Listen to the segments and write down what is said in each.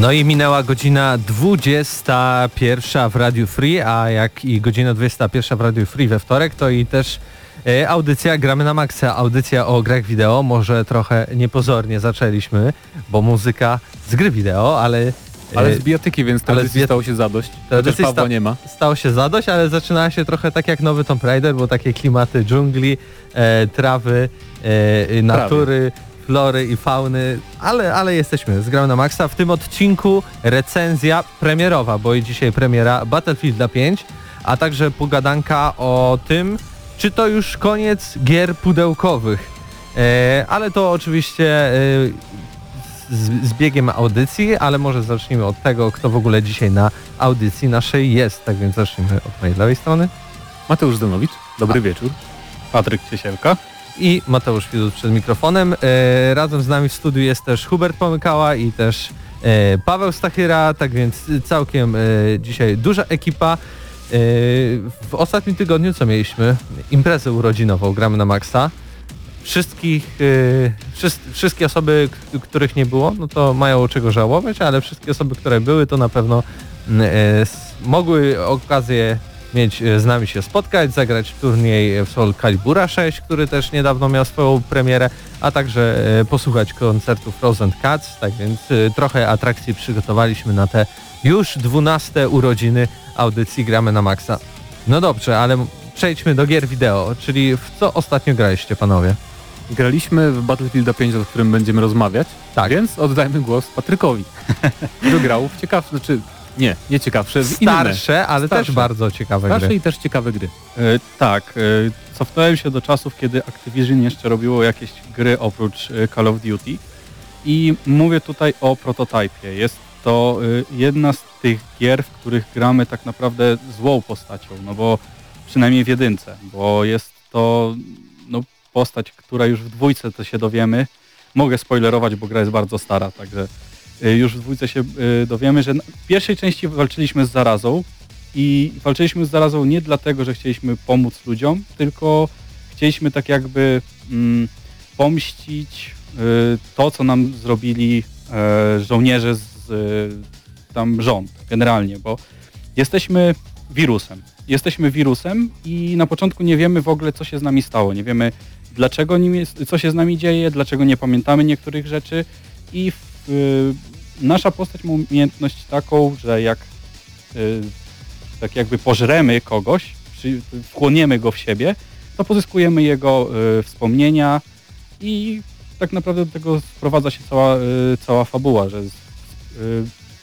No i minęła godzina 21 w Radiu Free, a jak i godzina 21 w Radiu Free we wtorek, to i też e, audycja Gramy na Maxa, audycja o grach wideo. Może trochę niepozornie zaczęliśmy, bo muzyka z gry wideo, ale... e, Ale z biotyki, więc tradycji stało się zadość. Tradycji Pawła sta- nie ma. Stało się zadość, ale zaczynała się trochę tak jak nowy Tomb Raider, bo takie klimaty dżungli, e, trawy, e, natury, flory i fauny, ale, ale jesteśmy, zgramy na maksa. W tym odcinku recenzja premierowa, bo i dzisiaj premiera Battlefield 5, a także pogadanka o tym, czy to już koniec gier pudełkowych. E, ale to oczywiście e, z, z biegiem audycji, ale może zacznijmy od tego, kto w ogóle dzisiaj na audycji naszej jest. Tak więc zacznijmy od mojej lewej strony. Mateusz Zdanowicz, dobry wieczór. Patryk Ciesielka. I Mateusz Widut przed mikrofonem. E, razem z nami w studiu jest też Hubert Pomykała i też e, Paweł Stachyra, tak więc całkiem e, dzisiaj duża ekipa. E, w ostatnim tygodniu co mieliśmy? Imprezę urodzinową, gramy na maksa. Wszystkich, e, wszys- wszystkie osoby, których nie było, no to mają czego żałować, ale wszystkie osoby, które były, to na pewno mm, e, mogły okazję mieć e, z nami się spotkać, zagrać w turniej w Soul Calibura 6, który też niedawno miał swoją premierę, a także e, posłuchać koncertu Frozen Cats, tak więc e, trochę atrakcji przygotowaliśmy na te już 12 urodziny audycji Gramy na Maxa. No dobrze, ale przejdźmy do gier wideo, czyli w co ostatnio graliście panowie? Graliśmy w Battlefield 5, o którym będziemy rozmawiać, Tak. więc oddajmy głos Patrykowi. który grał w ciekawsze, znaczy nie, nie ciekawsze, w inne. Starsze, ale też Starsze. bardzo ciekawe Starsze gry. i też ciekawe gry. E, tak, e, cofnąłem się do czasów, kiedy Activision jeszcze robiło jakieś gry oprócz e, Call of Duty i mówię tutaj o prototypie. Jest to e, jedna z tych gier, w których gramy tak naprawdę złą postacią, no bo przynajmniej w jedynce, bo jest to no, postać, która już w dwójce to się dowiemy. Mogę spoilerować, bo gra jest bardzo stara, także już w dwójce się e, dowiemy, że w pierwszej części walczyliśmy z zarazą, i walczyliśmy z zarazą nie dlatego, że chcieliśmy pomóc ludziom, tylko chcieliśmy tak jakby mm, pomścić y, to, co nam zrobili e, żołnierze z tam rząd generalnie, bo jesteśmy wirusem. Jesteśmy wirusem i na początku nie wiemy w ogóle, co się z nami stało. Nie wiemy, dlaczego nim jest, co się z nami dzieje, dlaczego nie pamiętamy niektórych rzeczy i w, nasza postać ma umiejętność taką, że jak y, tak jakby pożremy kogoś, przy, wchłoniemy go w siebie, to pozyskujemy jego y, wspomnienia i tak naprawdę do tego sprowadza się cała, y, cała fabuła, że y,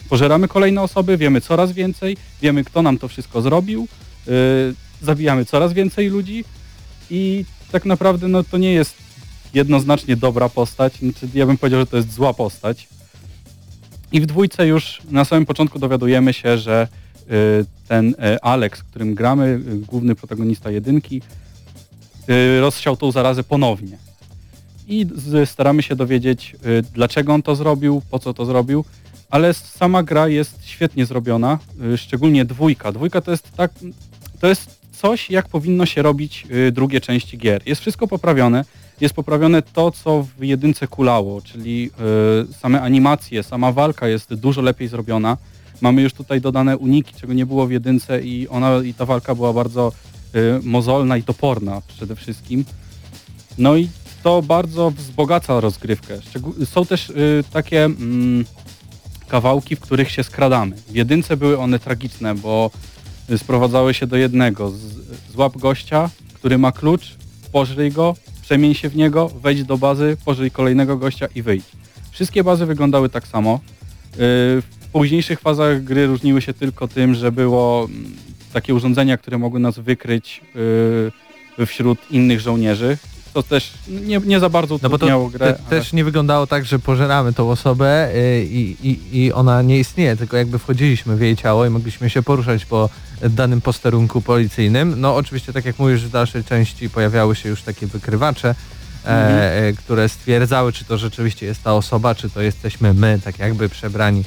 pożeramy kolejne osoby, wiemy coraz więcej, wiemy kto nam to wszystko zrobił, y, zabijamy coraz więcej ludzi i tak naprawdę no, to nie jest jednoznacznie dobra postać, znaczy, ja bym powiedział, że to jest zła postać. I w dwójce już na samym początku dowiadujemy się, że y, ten y, Alex, którym gramy, y, główny protagonista jedynki, rozsiał tą zarazę ponownie. I staramy się dowiedzieć, dlaczego on to zrobił, po co to zrobił, ale sama gra jest świetnie zrobiona, szczególnie dwójka. Dwójka to jest tak, to jest coś, jak powinno się robić drugie części gier. Jest wszystko poprawione, jest poprawione to, co w jedynce kulało, czyli y, same animacje, sama walka jest dużo lepiej zrobiona. Mamy już tutaj dodane uniki, czego nie było w jedynce i ona i ta walka była bardzo y, mozolna i toporna przede wszystkim. No i to bardzo wzbogaca rozgrywkę. Szczegó- są też y, takie mm, kawałki, w których się skradamy. W jedynce były one tragiczne, bo sprowadzały się do jednego. Z, złap gościa, który ma klucz, pożryj go, przemień się w niego, wejdź do bazy, pożryj kolejnego gościa i wyjdź. Wszystkie bazy wyglądały tak samo. Y, W późniejszych fazach gry różniły się tylko tym, że było mm, takie urządzenia, które mogły nas wykryć y, wśród innych żołnierzy. To też nie, nie za bardzo No utrudniało grę. te, ale- też nie wyglądało tak, że pożeramy tą osobę y, i, i, i ona nie istnieje, tylko jakby wchodziliśmy w jej ciało i mogliśmy się poruszać po danym posterunku policyjnym. No oczywiście, tak jak mówisz, w dalszej części pojawiały się już takie wykrywacze, e, Mhm. e, które stwierdzały, czy to rzeczywiście jest ta osoba, czy to jesteśmy my, tak jakby przebrani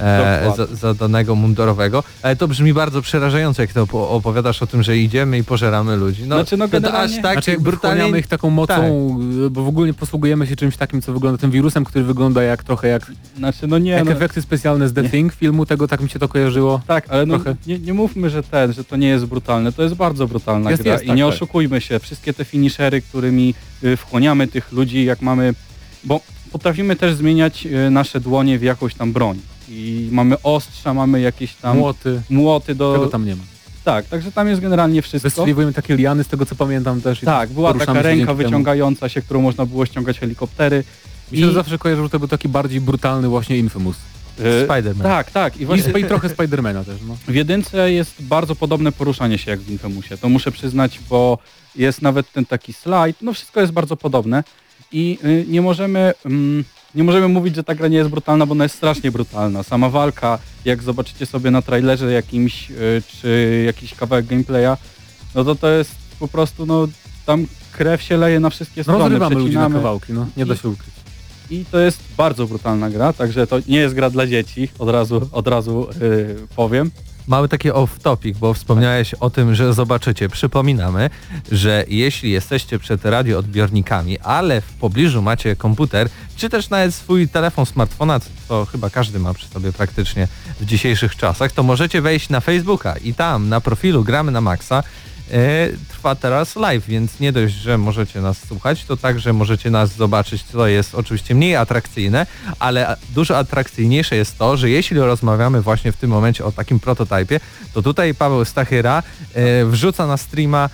e, za, za danego mundurowego. Ale to brzmi bardzo przerażająco, jak to opo- opowiadasz o tym, że idziemy i pożeramy ludzi. No, Znaczy, no to generalnie- aż tak znaczy jakby brutalnie... ich taką mocą, Tak. bo w ogóle posługujemy się czymś takim, co wygląda tym wirusem, który wygląda jak trochę jak, Znaczy, no nie, jak no, efekty specjalne z The nie. Thing filmu, tego tak mi się to kojarzyło. Tak, ale no, nie, nie mówmy, że ten, że to nie jest brutalne. To jest bardzo brutalna Jest, gra jest, i tak, nie tak. oszukujmy się. Wszystkie te finishery, którymi y, wchłaniamy tych ludzi, jak mamy... Bo potrafimy też zmieniać y, nasze dłonie w jakąś tam broń. I mamy ostrza, mamy jakieś tam Młoty, młoty do... tego tam nie ma. Tak, także tam jest generalnie wszystko. Wystrzeliwujemy takie liany, z tego co pamiętam też. i Tak, była taka ręka temu. wyciągająca się, którą można było ściągać helikoptery. Mi się to I- zawsze kojarzy, że to był taki bardziej brutalny właśnie Infamous. Y, Spider-Man. Tak, tak. I właśnie i trochę Spidermana też, no. W jedynce jest bardzo podobne poruszanie się jak w Infamusie. To muszę przyznać, bo jest nawet ten taki slajd. No wszystko jest bardzo podobne i y, nie możemy mm, nie możemy mówić, że ta gra nie jest brutalna, bo ona jest strasznie brutalna. Sama walka, jak zobaczycie sobie na trailerze jakimś y, czy jakiś kawałek gameplaya, no to to jest po prostu no tam krew się leje na wszystkie strony. rozrywamy ludzi na kawałki, no. Nie da się ukryć. I to jest bardzo brutalna gra, także to nie jest gra dla dzieci, od razu, od razu y, powiem. Mały taki off-topic, bo wspomniałeś o tym, że zobaczycie. Przypominamy, że jeśli jesteście przed radioodbiornikami, ale w pobliżu macie komputer, czy też nawet swój telefon, smartfona, co chyba każdy ma przy sobie praktycznie w dzisiejszych czasach, to możecie wejść na Facebooka i tam na profilu Gramy na Maxa trwa teraz live, więc nie dość, że możecie nas słuchać, to także możecie nas zobaczyć, co jest oczywiście mniej atrakcyjne, ale dużo atrakcyjniejsze jest to, że jeśli rozmawiamy właśnie w tym momencie o takim prototypie, to tutaj Paweł Stachyra e, wrzuca na streama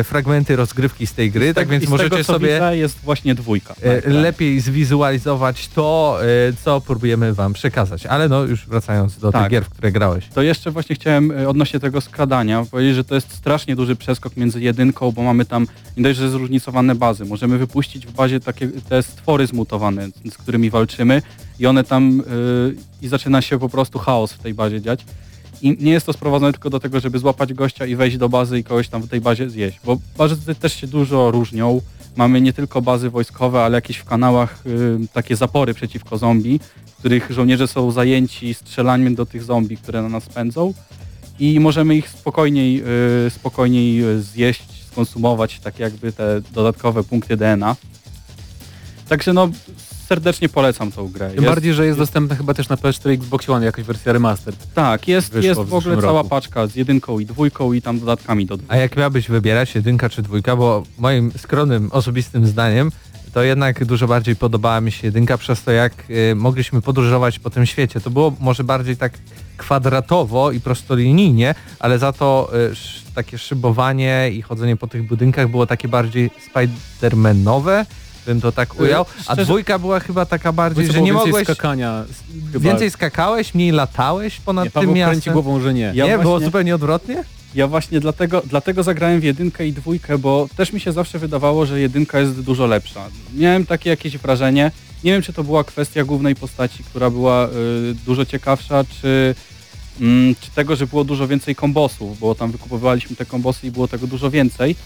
e, fragmenty rozgrywki z tej gry, tak więc możecie tego, sobie jest właśnie dwójka. e, Tak, tak. lepiej zwizualizować to, e, co próbujemy wam przekazać. Ale no już wracając do tych Tak. gier, w które grałeś. To jeszcze właśnie chciałem e, odnośnie tego skradania powiedzieć, że to jest strasznie duży przeskok między jedynką, bo mamy tam nie dość, że zróżnicowane bazy. Możemy wypuścić w bazie takie te stwory zmutowane, z którymi walczymy i one tam y, i zaczyna się po prostu chaos w tej bazie dziać. I nie jest to sprowadzone tylko do tego, żeby złapać gościa i wejść do bazy i kogoś tam w tej bazie zjeść, bo bazy tutaj też się dużo różnią. Mamy nie tylko bazy wojskowe, ale jakieś w kanałach y, takie zapory przeciwko zombie, w których żołnierze są zajęci strzelaniem do tych zombie, które na nas pędzą i możemy ich spokojniej, y, spokojniej y, zjeść, skonsumować, tak jakby te dodatkowe punkty DNA. Także no serdecznie polecam tą grę. Tym bardziej, że jest dostępna chyba też na PS4 i Xbox One jakaś wersja remastered. Tak, jest, wyszło jest w w ogóle zeszłym cała roku. paczka z jedynką i dwójką i tam dodatkami do A jak miałbyś wybierać, jedynka czy dwójka, bo moim skromnym, osobistym zdaniem to jednak dużo bardziej podobała mi się jedynka przez to, jak y, mogliśmy podróżować po tym świecie. To było może bardziej tak kwadratowo i prostolinijnie, ale za to y, sz, takie szybowanie i chodzenie po tych budynkach było takie bardziej spidermanowe, bym to tak ujał. A szczerze- dwójka była chyba taka bardziej, że było nie więcej mogłeś... skakania. Chyba. Więcej skakałeś, mniej latałeś ponad nie, tym Paweł kręci miastem? głową, że nie. Ja nie, było właśnie- zupełnie odwrotnie? Ja właśnie dlatego, dlatego zagrałem w jedynkę i dwójkę, bo też mi się zawsze wydawało, że jedynka jest dużo lepsza. Miałem takie jakieś wrażenie, nie wiem czy to była kwestia głównej postaci, która była y, dużo ciekawsza, czy, mm, czy tego, że było dużo więcej kombosów, bo tam wykupowaliśmy te kombosy i było tego dużo więcej,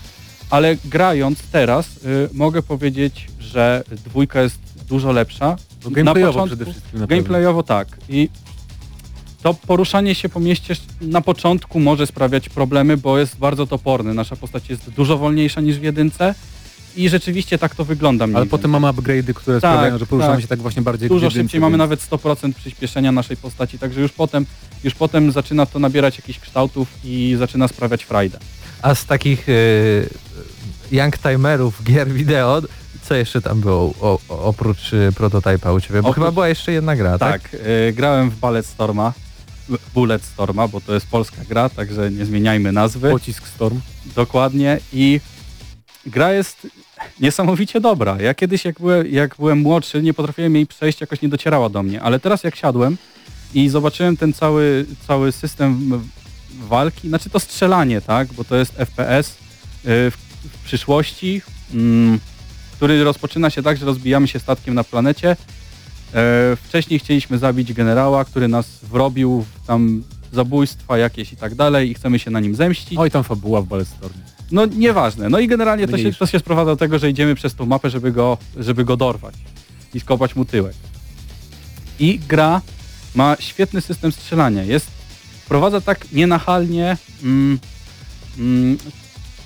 ale grając teraz y, mogę powiedzieć, że dwójka jest dużo lepsza. Bo gameplayowo początku- przede wszystkim na. Gameplayowo tak. I to poruszanie się po mieście na początku może sprawiać problemy, bo jest bardzo toporny. Nasza postać jest dużo wolniejsza niż w jedynce I rzeczywiście tak to wygląda Ale potem mamy upgrade'y, które Tak, sprawiają, że poruszamy tak. się tak właśnie bardziej Dużo szybciej, mamy nawet 100% przyspieszenia naszej postaci, także już potem, już potem zaczyna to nabierać jakichś kształtów i zaczyna sprawiać frajdę. A z takich y, youngtimerów gier wideo, co jeszcze tam było o, o, oprócz y, prototypa u Ciebie? Bo Oprócz- chyba była jeszcze jedna gra, tak? Tak, y, grałem w Ballet Storma, Bullet Storma, bo to jest polska gra, także nie zmieniajmy nazwy. Pocisk Storm. Dokładnie i gra jest niesamowicie dobra. Ja kiedyś jak byłem, jak byłem młodszy nie potrafiłem jej przejść, jakoś nie docierała do mnie, ale teraz jak siadłem i zobaczyłem ten cały, cały system walki, znaczy to strzelanie, tak, bo to jest FPS y, w, w przyszłości, mm, który rozpoczyna się tak, że rozbijamy się statkiem na planecie. E, Wcześniej chcieliśmy zabić generała, który nas wrobił w tam zabójstwa jakieś i tak dalej i chcemy się na nim zemścić. Oj, tam fabuła w Ballet Stormie. No nieważne. No i generalnie to się, to się sprowadza do tego, że idziemy przez tą mapę, żeby go, żeby go dorwać i skopać mu tyłek. I gra ma świetny system strzelania. Jest, wprowadza tak nienachalnie mm, mm,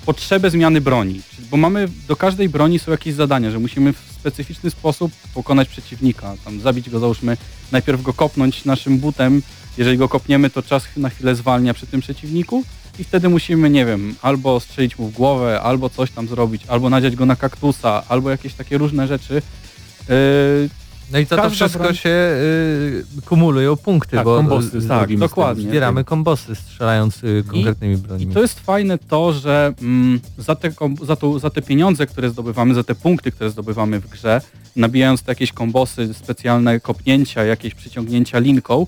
potrzebę zmiany broni. Bo mamy, do każdej broni są jakieś zadania, że musimy w specyficzny sposób pokonać przeciwnika. Tam zabić go, załóżmy, najpierw go kopnąć naszym butem. Jeżeli go kopniemy, to czas na chwilę zwalnia przy tym przeciwniku i wtedy musimy, nie wiem, albo strzelić mu w głowę, albo coś tam zrobić, albo nadziać go na kaktusa, albo jakieś takie różne rzeczy. Yy, No i za to Każda wszystko broń- się y, kumulują punkty, Tak, bo kombosy z- tak, dokładnie. Zbieramy kombosy strzelając y, konkretnymi broniami. I to jest fajne to, że mm, za, te, za, to, za te pieniądze, które zdobywamy, za te punkty, które zdobywamy w grze, nabijając te jakieś kombosy, specjalne kopnięcia, jakieś przyciągnięcia linką,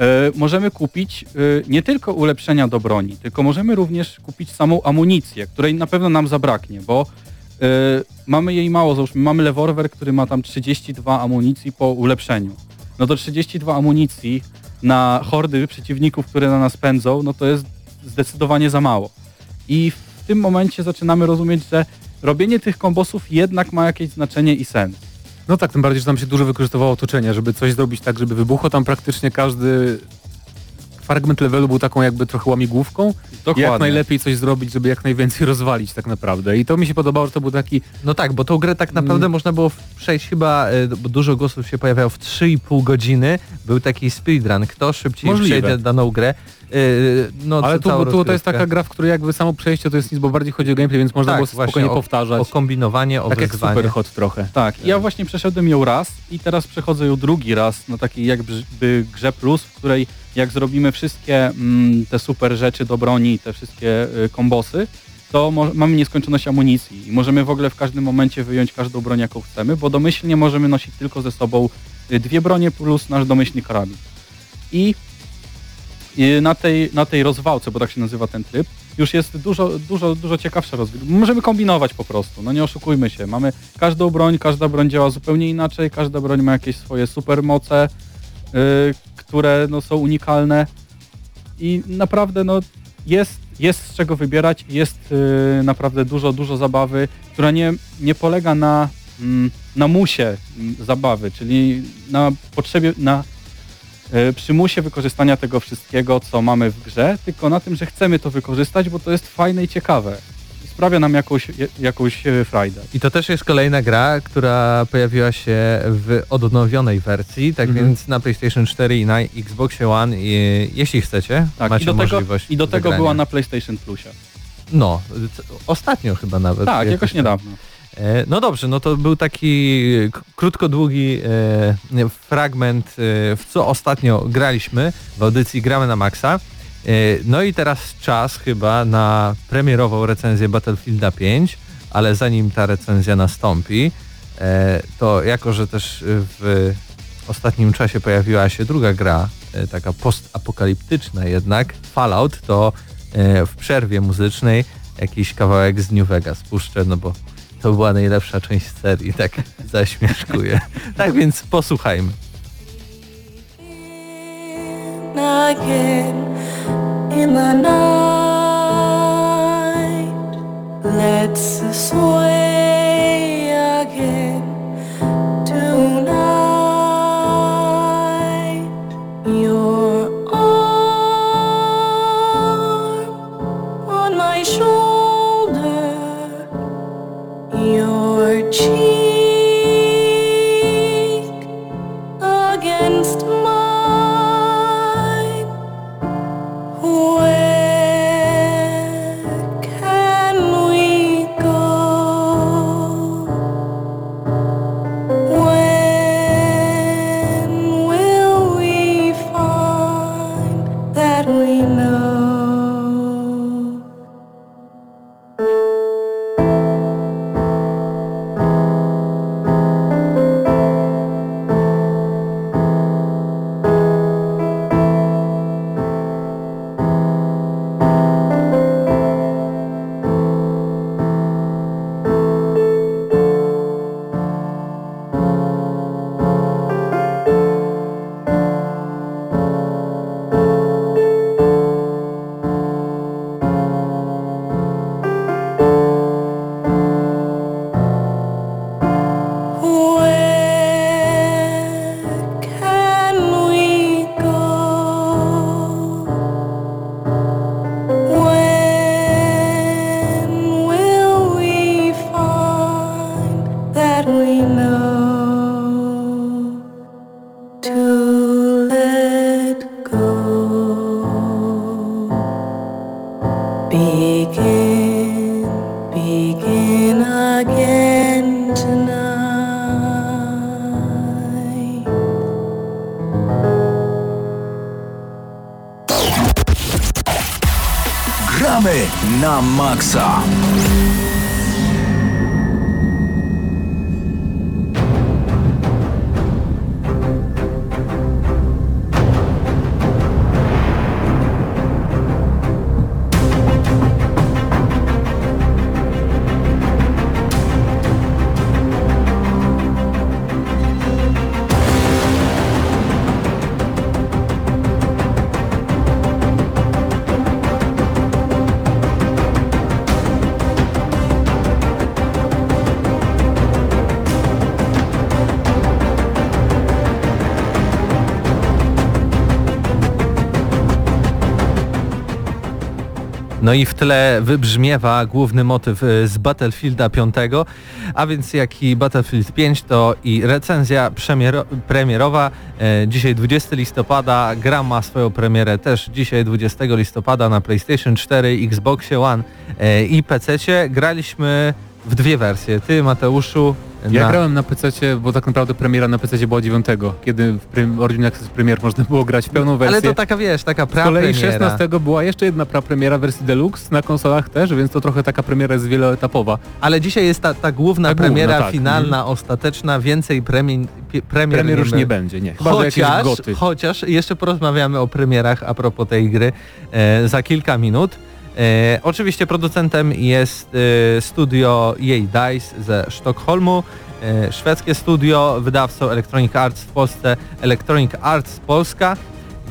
e, możemy kupić e, nie tylko ulepszenia do broni, tylko możemy również kupić samą amunicję, której na pewno nam zabraknie, bo e, mamy jej mało, załóżmy, mamy leworwer, który ma tam 32 amunicji po ulepszeniu. No to 32 amunicji na hordy przeciwników, które na nas pędzą, no to jest zdecydowanie za mało. I w tym momencie zaczynamy rozumieć, że robienie tych kombosów jednak ma jakieś znaczenie i sens. No tak, tym bardziej, że tam się dużo wykorzystywało otoczenia, żeby coś zrobić tak, żeby wybuchło. Tam praktycznie każdy fragment levelu był taką jakby trochę łamigłówką. Dokładnie. Jak najlepiej coś zrobić, żeby jak najwięcej rozwalić tak naprawdę. I to mi się podobało, że to był taki... No tak, bo tą grę tak naprawdę Mm. można było przejść chyba, y, bo dużo głosów się pojawiało w 3,5 godziny. Był taki speedrun, kto szybciej Możliwe. przejdzie daną grę. Y, No, Ale tu, tu to jest taka gra, w której jakby samo przejście to jest nic, bo bardziej chodzi o gameplay, więc można Tak, było sobie właśnie spokojnie o- powtarzać. O kombinowanie, o tak jak wyzwanie. super hot trochę. Tak, ja właśnie przeszedłem ją raz i teraz przechodzę ją drugi raz na takiej jakby grze plus, w której jak zrobimy wszystkie mm, te super rzeczy do broni, te wszystkie y, kombosy, to mamy nieskończoność amunicji i możemy w ogóle w każdym momencie wyjąć każdą broń jaką chcemy, bo domyślnie możemy nosić tylko ze sobą y, dwie bronie plus nasz domyślny karabin. I y, na tej, na tej rozwałce, bo tak się nazywa ten tryb, już jest dużo, dużo, dużo ciekawsza rozgrywka. Możemy kombinować po prostu, no nie oszukujmy się. Mamy każdą broń, każda broń działa zupełnie inaczej, każda broń ma jakieś swoje supermoce, które no, są unikalne i naprawdę no, jest, jest z czego wybierać, jest yy, naprawdę dużo, dużo zabawy, która nie, nie polega na, mm, na musie mm, zabawy, czyli na potrzebie, na e, przymusie wykorzystania tego wszystkiego, co mamy w grze, tylko na tym, że chcemy to wykorzystać, bo to jest fajne i ciekawe. Sprawia nam jakąś, jakąś e, frajdę. I to też jest kolejna gra, która pojawiła się w odnowionej wersji, tak Mhm. więc na PlayStation 4 i na Xboxie One, i, jeśli chcecie, Tak, macie i do tego, możliwość i do tego zagrania. była na PlayStation Plusie. No, ostatnio chyba nawet. Tak, jakoś tam. niedawno. E, No dobrze, no to był taki k- krótko długi e, fragment, e, w co ostatnio graliśmy w audycji Gramy na Maxa. E, no i teraz czas chyba na premierową recenzję Battlefielda 5, ale zanim ta recenzja nastąpi, e, to jako, że też w ostatnim czasie pojawiła się druga gra, e, taka postapokaliptyczna jednak, Fallout, to w przerwie muzycznej jakiś kawałek z New Vegas puszczę, no bo to była najlepsza część serii, tak zaśmieszkuję. Tak więc posłuchajmy. Again in the night. Let's sway again tonight. Your arm on my shoulder. Your Gramy na No i w tle wybrzmiewa główny motyw y, z Battlefielda 5, a więc jak i Battlefield 5 to i recenzja premierowa. E, Dzisiaj 20 listopada, gra ma swoją premierę też dzisiaj 20 listopada na PlayStation 4, Xboxie One e, i PC. Graliśmy w dwie wersje. Ty Mateuszu Ja na... grałem na PC, bo tak naprawdę premiera na PC była 9, kiedy w prim- Origin Access Premier można było grać w pełną wersję. Ale to taka wiesz, taka Z kolei prapremiera. 16 była jeszcze jedna prapremiera wersji Deluxe na konsolach też, więc to trochę taka premiera jest wieloetapowa. Ale dzisiaj jest ta, ta główna Ta główna, premiera, tak. finalna, ostateczna, więcej premii, premier, Premier już nie będzie, nie. Chyba, Chociaż, chociaż jeszcze porozmawiamy o premierach a propos tej gry e, za kilka minut. E, oczywiście producentem jest e, studio EA Dice ze Sztokholmu, e, szwedzkie studio, wydawcą Electronic Arts w Polsce, Electronic Arts Polska.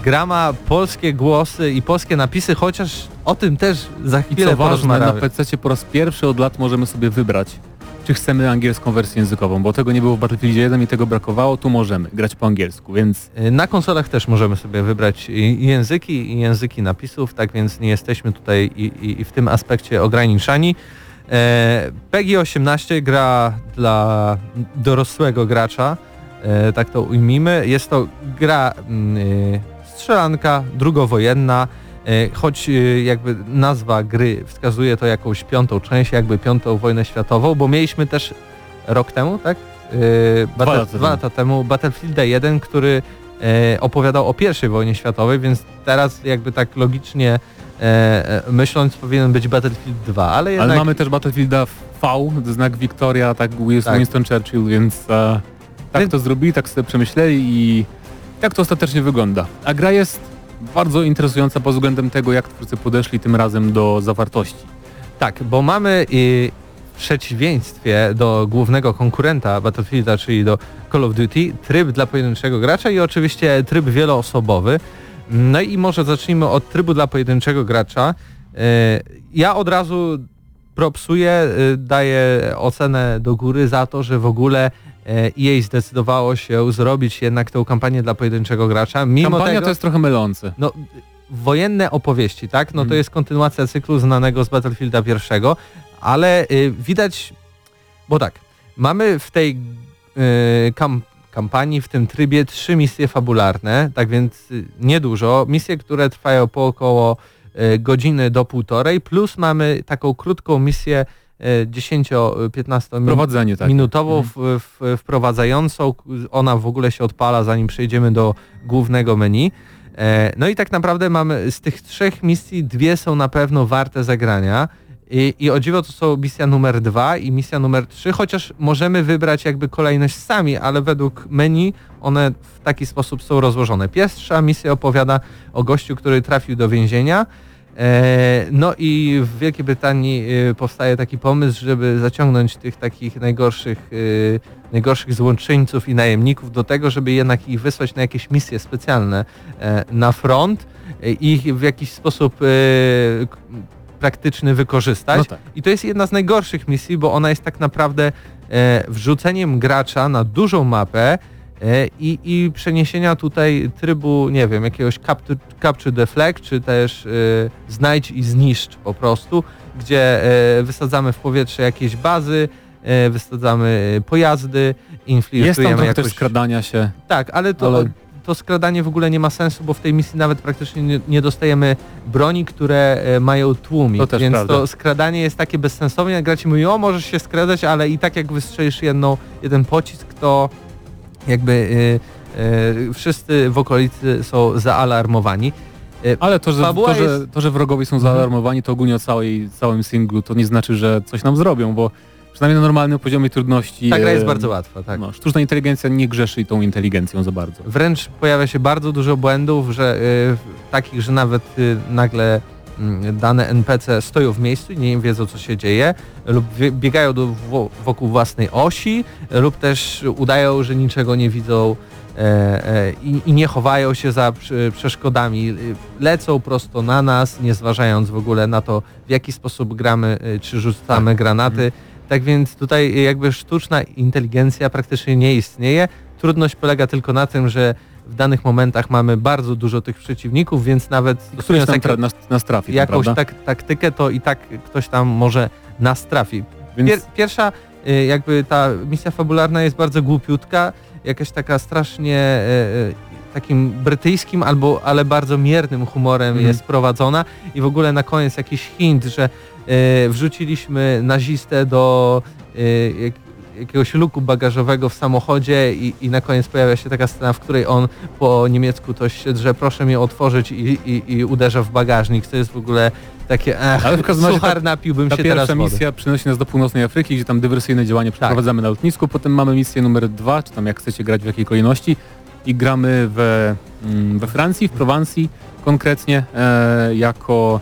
Gra ma polskie głosy i polskie napisy, chociaż o tym też za I chwilę co ważne, na porozmawiamy. PC po raz pierwszy od lat możemy sobie wybrać, czy chcemy angielską wersję językową, bo tego nie było w Battlefield 1 i tego brakowało, tu możemy grać po angielsku, więc Y, Na konsolach też możemy sobie wybrać języki i języki napisów, tak więc nie jesteśmy tutaj i, i, i w tym aspekcie ograniczani. E, PEGI 18 gra dla dorosłego gracza, e, tak to ujmijmy. Jest to gra mm, y, strzelanka drugowojenna, e, choć y, jakby nazwa gry wskazuje to jakąś piątą część, jakby piątą wojnę światową, bo mieliśmy też rok temu, tak? Y, Dwa Battle- lata temu. dwa lata temu Battlefield 1, który e, opowiadał o I wojnie światowej, więc teraz jakby tak logicznie e, e, myśląc powinien być Battlefield 2, ale jednak ale mamy też Battlefielda V, znak Victoria, tak jest Tak. Winston Churchill, więc e, tak to zrobili, tak sobie przemyśleli i tak to ostatecznie wygląda. A gra jest bardzo interesująca pod względem tego, jak twórcy podeszli tym razem do zawartości. tak, bo mamy y, w przeciwieństwie do głównego konkurenta Battlefielda, czyli do Call of Duty, tryb dla pojedynczego gracza i oczywiście tryb wieloosobowy. No i może zacznijmy od trybu dla pojedynczego gracza. E, Ja od razu propsuję, e, daję ocenę do góry za to, że w ogóle e, EA zdecydowało się zrobić jednak tą kampanię dla pojedynczego gracza. Mimo Kampania tego, to jest trochę mylące. no, wojenne opowieści, tak? No to Mhm. jest kontynuacja cyklu znanego z Battlefielda pierwszego, ale y, widać, bo tak, mamy w tej y, kam kampanii, w tym trybie trzy misje fabularne, tak więc y, niedużo. Misje, które trwają po około y, godziny do półtorej, plus mamy taką krótką misję 10-15 minut Prowadzenie tak. minutową w, w, wprowadzającą. Ona w ogóle się odpala zanim przejdziemy do głównego menu. E, No i tak naprawdę mamy z tych trzech misji dwie są na pewno warte zagrania. I, I o dziwo to są misja numer dwa i misja numer trzy, chociaż możemy wybrać jakby kolejność sami, ale według menu one w taki sposób są rozłożone. Pierwsza misja opowiada o gościu, który trafił do więzienia. E, No i w Wielkiej Brytanii e, powstaje taki pomysł, żeby zaciągnąć tych takich najgorszych, e, najgorszych złączyńców i najemników do tego, żeby jednak ich wysłać na jakieś misje specjalne na front i ich w jakiś sposób praktyczny wykorzystać. No tak. I to jest jedna z najgorszych misji, bo ona jest tak naprawdę wrzuceniem gracza na dużą mapę i, i przeniesienia tutaj trybu, nie wiem, jakiegoś capture, capture the flag, czy też e, znajdź i zniszcz po prostu, gdzie e, wysadzamy w powietrze jakieś bazy, e, wysadzamy e, pojazdy, Jest infiltrujemy tam trochę jakoś... też skradania się. Tak, ale to, ale- to skradanie w ogóle nie ma sensu, bo w tej misji nawet praktycznie nie, nie dostajemy broni, które e, mają tłumik, To więc prawda. to skradanie jest takie bezsensowne, jak gracie mówią, o możesz się skradać, ale i tak jak wystrzelisz jedną, jeden pocisk, to jakby e, e, wszyscy w okolicy są zaalarmowani. E, Ale to że, to, że, jest- to, że wrogowie są Mhm. zaalarmowani, to ogólnie o całej, całym singlu, to nie znaczy, że coś nam zrobią, bo przynajmniej na normalnym poziomie trudności Ta gra jest e, bardzo łatwa, tak. no, sztuczna inteligencja nie grzeszy tą inteligencją za bardzo. Wręcz pojawia się bardzo dużo błędów, że y, takich, że nawet y, nagle y, dane NPC stoją w miejscu i nie wiedzą co się dzieje lub biegają do, wo- wokół własnej osi lub też udają, że niczego nie widzą e, e, i, i nie chowają się za przeszkodami. Lecą prosto na nas, nie zważając w ogóle na to, w jaki sposób gramy, y, czy rzucamy granaty. Tak więc tutaj jakby sztuczna inteligencja praktycznie nie istnieje. Trudność polega tylko na tym, że w danych momentach mamy bardzo dużo tych przeciwników, więc nawet stosując jak, tra- nas, nas trafi, jakąś tak, taktykę, to i tak ktoś tam może nas trafi. Więc Pier, pierwsza y, jakby ta misja fabularna jest bardzo głupiutka, jakaś taka strasznie y, y, takim brytyjskim albo ale bardzo miernym humorem Mhm. jest prowadzona i w ogóle na koniec jakiś hint, że y, wrzuciliśmy nazistę do jakiegoś luku bagażowego w samochodzie i, i na koniec pojawia się taka scena, w której on po niemiecku coś się drze, proszę mnie otworzyć i, i, i uderza w bagażnik. To jest w ogóle takie, ech, Ale w każdym razie suchar ta- napiłbym ta się teraz pierwsza wody. misja przynosi nas do północnej Afryki, gdzie tam dywersyjne działania przeprowadzamy na lotnisku, potem mamy misję numer dwa, czy tam jak chcecie grać w jakiej kolejności i gramy we, mm, we Francji, w Prowansji konkretnie e, jako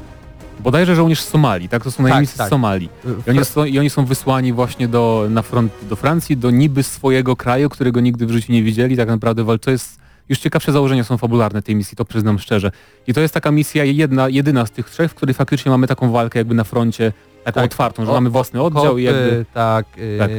bodajże żołnierz z Somalii, tak? To są najemnicy tak. z Somalii. I oni, są, I oni są wysłani właśnie do, na front do Francji, do niby swojego kraju, którego nigdy w życiu nie widzieli. Tak naprawdę wal- to jest już ciekawsze założenia są fabularne tej misji, to przyznam szczerze. I to jest taka misja jedna, jedyna z tych trzech, w której faktycznie mamy taką walkę jakby na froncie, taką Tak. otwartą, że O- mamy własny oddział Kopy, i jakby... tak, y, Tak.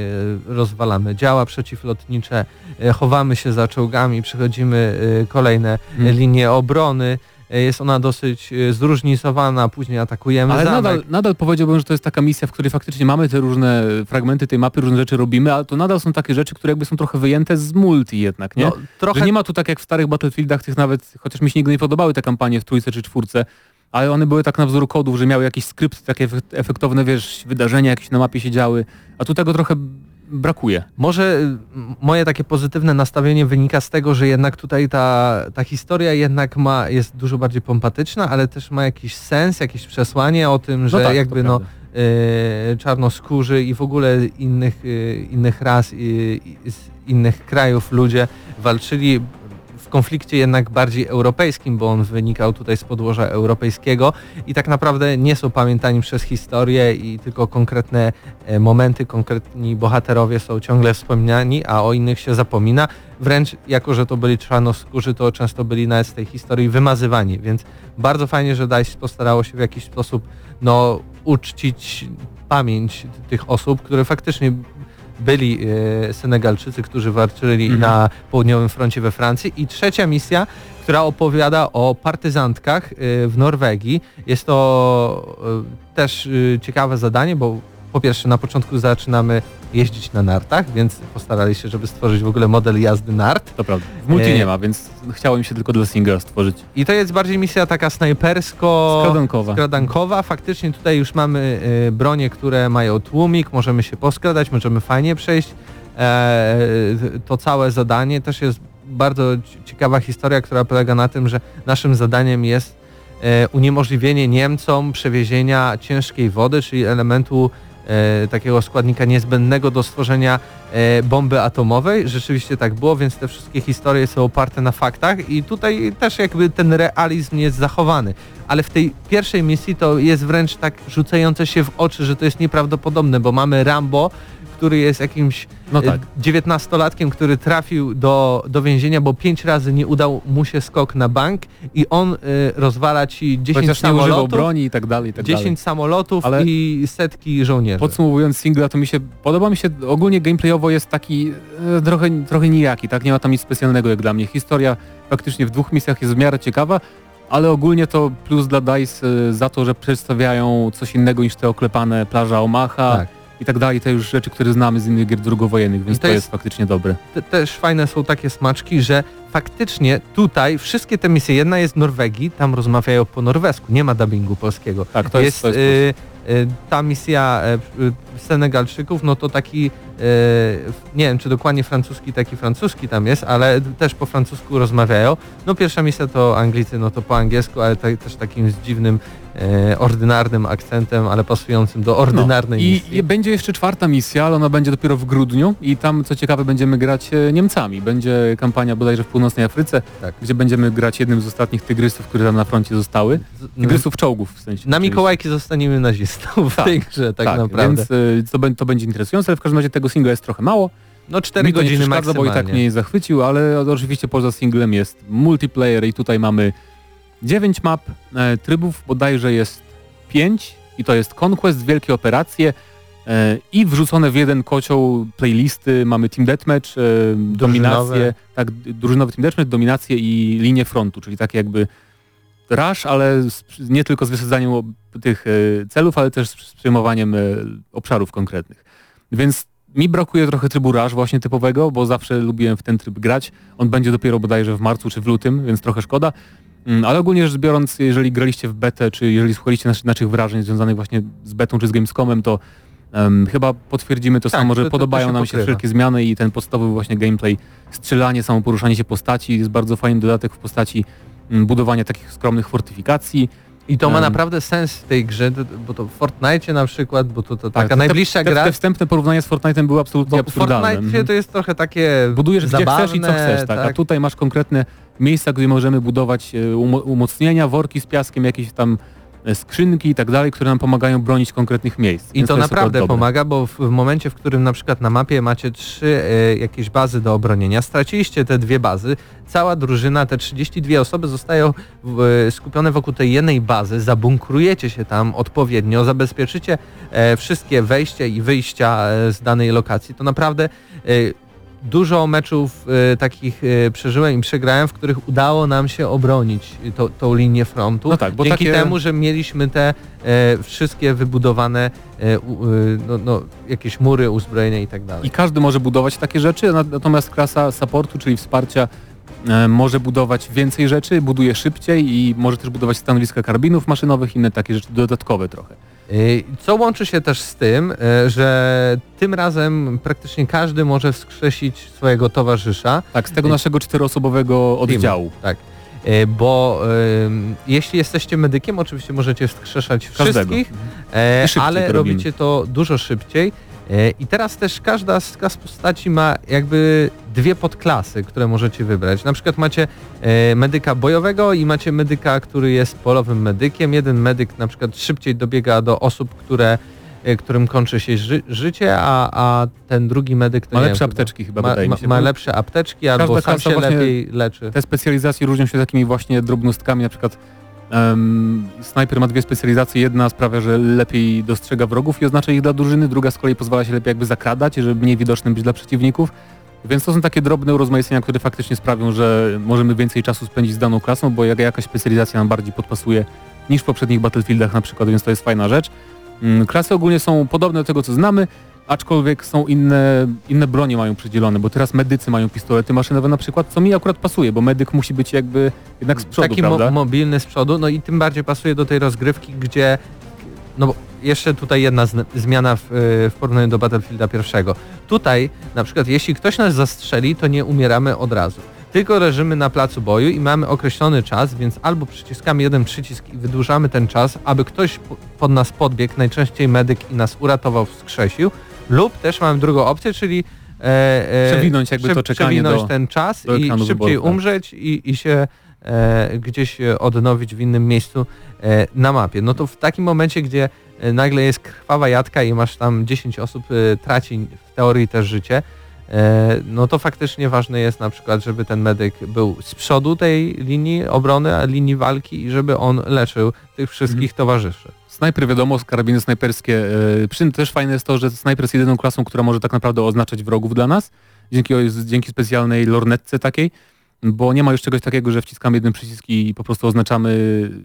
rozwalamy działa przeciwlotnicze, y, chowamy się za czołgami, przechodzimy y, kolejne Mm. linie obrony. Y, Jest ona dosyć y, zróżnicowana, później atakujemy Ale zamek. nadal, nadal powiedziałbym, że to jest taka misja, w której faktycznie mamy te różne fragmenty tej mapy, różne rzeczy robimy, ale to nadal są takie rzeczy, które jakby są trochę wyjęte z multi jednak, nie? No, trochę Że nie ma tu tak jak w starych Battlefieldach tych nawet, chociaż mi się nigdy nie podobały te kampanie w trójce czy czwórce, ale one były tak na wzór kodów, że miały jakiś skrypt, takie efek- efektowne, wiesz, wydarzenia jakieś na mapie się działy, a tu tego trochę brakuje. Może moje takie pozytywne nastawienie wynika z tego, że jednak tutaj ta, ta historia jednak ma, jest dużo bardziej pompatyczna, ale też ma jakiś sens, jakieś przesłanie o tym, że tak, to jakby no y, czarnoskórzy i w ogóle innych, y, innych ras i, i z innych krajów ludzie walczyli konflikcie jednak bardziej europejskim, bo on wynikał tutaj z podłoża europejskiego i tak naprawdę nie są pamiętani przez historię i tylko konkretne e, momenty, konkretni bohaterowie są ciągle wspomniani, a o innych się zapomina. Wręcz jako, że to byli czarnoskórzy, to często byli nawet z tej historii wymazywani, więc bardzo fajnie, że DICE postarało się w jakiś sposób no, uczcić pamięć tych osób, które faktycznie byli e, Senegalczycy, którzy walczyli Mhm. na południowym froncie we Francji. I trzecia misja, która opowiada o partyzantkach e, w Norwegii. Jest to e, też ciekawe zadanie, bo po pierwsze na początku zaczynamy jeździć na nartach, więc postarali się, żeby stworzyć w ogóle model jazdy nart. To prawda. W multi E, nie ma, więc chciałem się tylko dla singla stworzyć. I to jest bardziej misja taka snajpersko... Skradankowa. skradankowa. Faktycznie tutaj już mamy y, bronie, które mają tłumik, możemy się poskradać, możemy fajnie przejść. E, to całe zadanie też jest bardzo ci- ciekawa historia, która polega na tym, że naszym zadaniem jest e, uniemożliwienie Niemcom przewiezienia ciężkiej wody, czyli elementu takiego składnika niezbędnego do stworzenia e, bomby atomowej. Rzeczywiście tak było, więc te wszystkie historie są oparte na faktach i tutaj też jakby ten realizm jest zachowany. Ale w tej pierwszej misji to jest wręcz tak rzucające się w oczy, że to jest nieprawdopodobne, bo mamy Rambo, który jest jakimś No e, tak. 19-latkiem, który trafił do, do więzienia, bo pięć razy nie udał mu się skok na bank i on y, rozwala ci 10 Chociaż samolotów, broni i tak dalej, i tak 10 dalej. samolotów Ale- i setki żołnierzy. Podsumowując singla, to mi się podoba mi się, ogólnie gameplayowo jest taki e, trochę, trochę nijaki, tak? Nie ma tam nic specjalnego jak dla mnie. Historia faktycznie w dwóch misjach jest w miarę ciekawa, ale ogólnie to plus dla DICE za to, że przedstawiają coś innego niż te oklepane plaża Omaha Tak. I tak dalej. To już rzeczy, które znamy z innych gier drugowojennych, więc I to to, jest... jest- faktycznie dobre. Te, też fajne są takie smaczki, że faktycznie tutaj wszystkie te misje, jedna jest Norwegii, tam rozmawiają po norwesku, nie ma dubbingu polskiego. Tak, to jest, to jest y, y, ta misja, y, y, Senegalczyków, no to taki, e, nie wiem czy dokładnie francuski, taki francuski tam jest, ale też po francusku rozmawiają. No pierwsza misja to Anglicy, no to po angielsku, ale też takim z dziwnym, e, ordynarnym akcentem, ale pasującym do ordynarnej No. I, misji. I będzie jeszcze czwarta misja, ale ona będzie dopiero w grudniu i tam co ciekawe będziemy grać e, Niemcami. Będzie kampania bodajże w północnej Afryce, Tak. gdzie będziemy grać jednym z ostatnich tygrysów, które tam na froncie zostały. Tygrysów czołgów w sensie. Na. Mikołajki zostaniemy nazistą w Tak, tej grze, tak, Tak, naprawdę. więc e, to, to będzie interesujące, ale w każdym razie tego singla jest trochę mało. no 4 Mi to nie godziny przeszkadza, bo maksymalnie. i tak mnie nie zachwycił, ale oczywiście poza singlem jest multiplayer i tutaj mamy 9 map, e, trybów bodajże jest 5 i to jest Conquest, wielkie operacje e, i wrzucone w jeden kocioł playlisty mamy Team Deathmatch, e, dominację, tak, drużynowy Team Deathmatch, dominację i linię frontu, czyli takie jakby rush, ale z, nie tylko z wysadzaniem tych e, celów, ale też z z przejmowaniem e, obszarów konkretnych. Więc mi brakuje trochę trybu rush właśnie typowego, bo zawsze lubiłem w ten tryb grać. On będzie dopiero bodajże w marcu czy w lutym, więc trochę szkoda. Mm, Ale ogólnie rzecz biorąc, jeżeli graliście w betę, czy jeżeli słuchaliście naszych, naszych wrażeń związanych właśnie z betą czy z Gamescomem, to em, chyba potwierdzimy to Tak, samo, to- że to- to podobają się nam się pokrywa. wszelkie zmiany i ten podstawowy właśnie gameplay, strzelanie, samo poruszanie się postaci jest bardzo fajny dodatek w postaci mm, budowania takich skromnych fortyfikacji. I to ma naprawdę sens w tej grze, to- bo to w Fortnite na przykład, bo to, to taka te- najbliższa te, gra, Te wstępne porównania z Fortnite'em były absolutnie bo w absurdalne. Fortnite Mhm. to jest trochę takie Budujesz gdzie zabawne, chcesz i co chcesz, tak. A tutaj masz konkretne miejsca, gdzie możemy budować e, umo- umocnienia, worki z piaskiem, jakieś tam e, skrzynki i tak dalej, które nam pomagają bronić konkretnych miejsc. I Więc to naprawdę pomaga, bo w, w momencie, w którym na przykład na mapie macie trzy e, jakieś bazy do obronienia, straciliście te dwie bazy, cała drużyna, te 32 osoby zostają skupione wokół tej jednej bazy, zabunkrujecie się tam odpowiednio, zabezpieczycie e, wszystkie wejścia i wyjścia z danej lokacji, to naprawdę dużo meczów e, takich e, przeżyłem i przegrałem, w których udało nam się obronić to, tą linię frontu. No tak, bo Dzięki takie- temu, że mieliśmy te e, wszystkie wybudowane e, e, no, no, jakieś mury, uzbrojenia i tak dalej. I każdy może budować takie rzeczy, na- natomiast klasa supportu, czyli wsparcia może budować więcej rzeczy, buduje szybciej i może też budować stanowiska karabinów maszynowych, inne takie rzeczy dodatkowe trochę. Y, Co łączy się też z tym, y, że tym razem praktycznie każdy może wskrzesić swojego towarzysza. Tak, z tego I- naszego czteroosobowego oddziału. Tak. Y, Bo jeśli jesteście medykiem, oczywiście możecie wskrzeszać Każdego. wszystkich, ale robimy. robicie to dużo szybciej. E, I teraz też każda z klas postaci ma jakby dwie podklasy, które możecie wybrać. Na przykład macie e, medyka bojowego i macie medyka, który jest polowym medykiem. Jeden medyk na przykład szybciej dobiega do osób, które, e, którym kończy się ży życie, a, a ten drugi medyk to Ma lepsze wiem, apteczki chyba, ma, wydaje ma, mi się. ma bo lepsze apteczki albo sam się lepiej leczy. Te specjalizacje różnią się takimi właśnie drobnostkami, na przykład em, snajper ma dwie specjalizacje, jedna sprawia, że lepiej dostrzega wrogów i oznacza ich dla drużyny, druga z kolei pozwala się lepiej jakby zakradać, żeby mniej widocznym być dla przeciwników. Więc to są takie drobne urozmaicenia, które faktycznie sprawią, że możemy więcej czasu spędzić z daną klasą, bo jak jakaś specjalizacja nam bardziej podpasuje niż w poprzednich Battlefieldach na przykład, więc to jest fajna rzecz. Mm, Klasy ogólnie są podobne do tego, co znamy, aczkolwiek są inne, inne bronie mają przydzielone, bo teraz medycy mają pistolety maszynowe na przykład, co mi akurat pasuje, bo medyk musi być jakby jednak z przodu, Taki prawda? mo mobilny z przodu, no i tym bardziej pasuje do tej rozgrywki, gdzie no bo jeszcze tutaj jedna zmiana w, w porównaniu do Battlefielda pierwszego. Tutaj na przykład jeśli ktoś nas zastrzeli, to nie umieramy od razu. Tylko leżymy na placu boju i mamy określony czas, więc albo przyciskamy jeden przycisk i wydłużamy ten czas, aby ktoś po- pod nas podbiegł, najczęściej medyk i nas uratował, wskrzesił, lub też mamy drugą opcję, czyli e, e, Przewinąć jakby to czekanie przewinąć do- ten czas do i szybciej wyboru, tak. umrzeć i, i się e, gdzieś odnowić w innym miejscu e, na mapie. No to w takim momencie, gdzie e, nagle jest krwawa jadka i masz tam 10 osób, e, traci w teorii też życie, no to faktycznie ważne jest na przykład, żeby ten medyk był z przodu tej linii obrony, a linii walki i żeby on leczył tych wszystkich Mhm. towarzyszy. Snajper wiadomo, karabiny snajperskie. e, Przy tym też fajne jest to, że snajper jest jedyną klasą, która może tak naprawdę oznaczać wrogów dla nas, dzięki, dzięki specjalnej lornetce takiej, bo nie ma już czegoś takiego, że wciskamy jeden przycisk i po prostu oznaczamy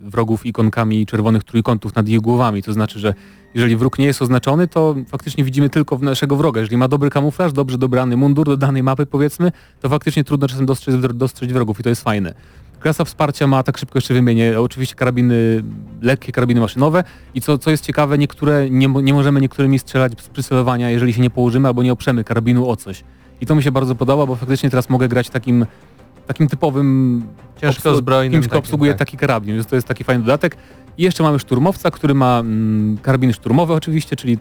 wrogów ikonkami czerwonych trójkątów nad ich głowami. To znaczy, że jeżeli wróg nie jest oznaczony, to faktycznie widzimy tylko naszego wroga. Jeżeli ma dobry kamuflaż, dobrze dobrany mundur do danej mapy powiedzmy, to faktycznie trudno czasem dostrzec, dostrzec wrogów i to jest fajne. Klasa wsparcia ma, tak szybko jeszcze wymienię, oczywiście karabiny, lekkie karabiny maszynowe i co, co jest ciekawe, niektóre nie, nie możemy niektórymi strzelać z przycelowania, jeżeli się nie położymy albo nie oprzemy karabinu o coś. I to mi się bardzo podoba, bo faktycznie teraz mogę grać takim, takim typowym Ciężko obsłu- zbrojnym kimś, kto obsługuje tak. taki karabin, więc to jest taki fajny dodatek. I jeszcze mamy szturmowca, który ma mm, karabiny szturmowe oczywiście, czyli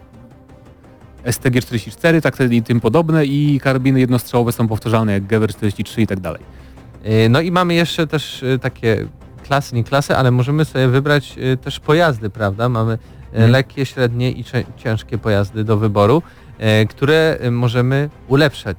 STG-44, tak i tym podobne i karabiny jednostrzałowe są powtarzalne jak Gewehr 43 i tak dalej. Y, No i mamy jeszcze też y, takie klasy, nie klasy, ale możemy sobie wybrać y, też pojazdy, prawda? Mamy Mhm. lekkie, średnie i ciężkie pojazdy do wyboru, które możemy ulepszać.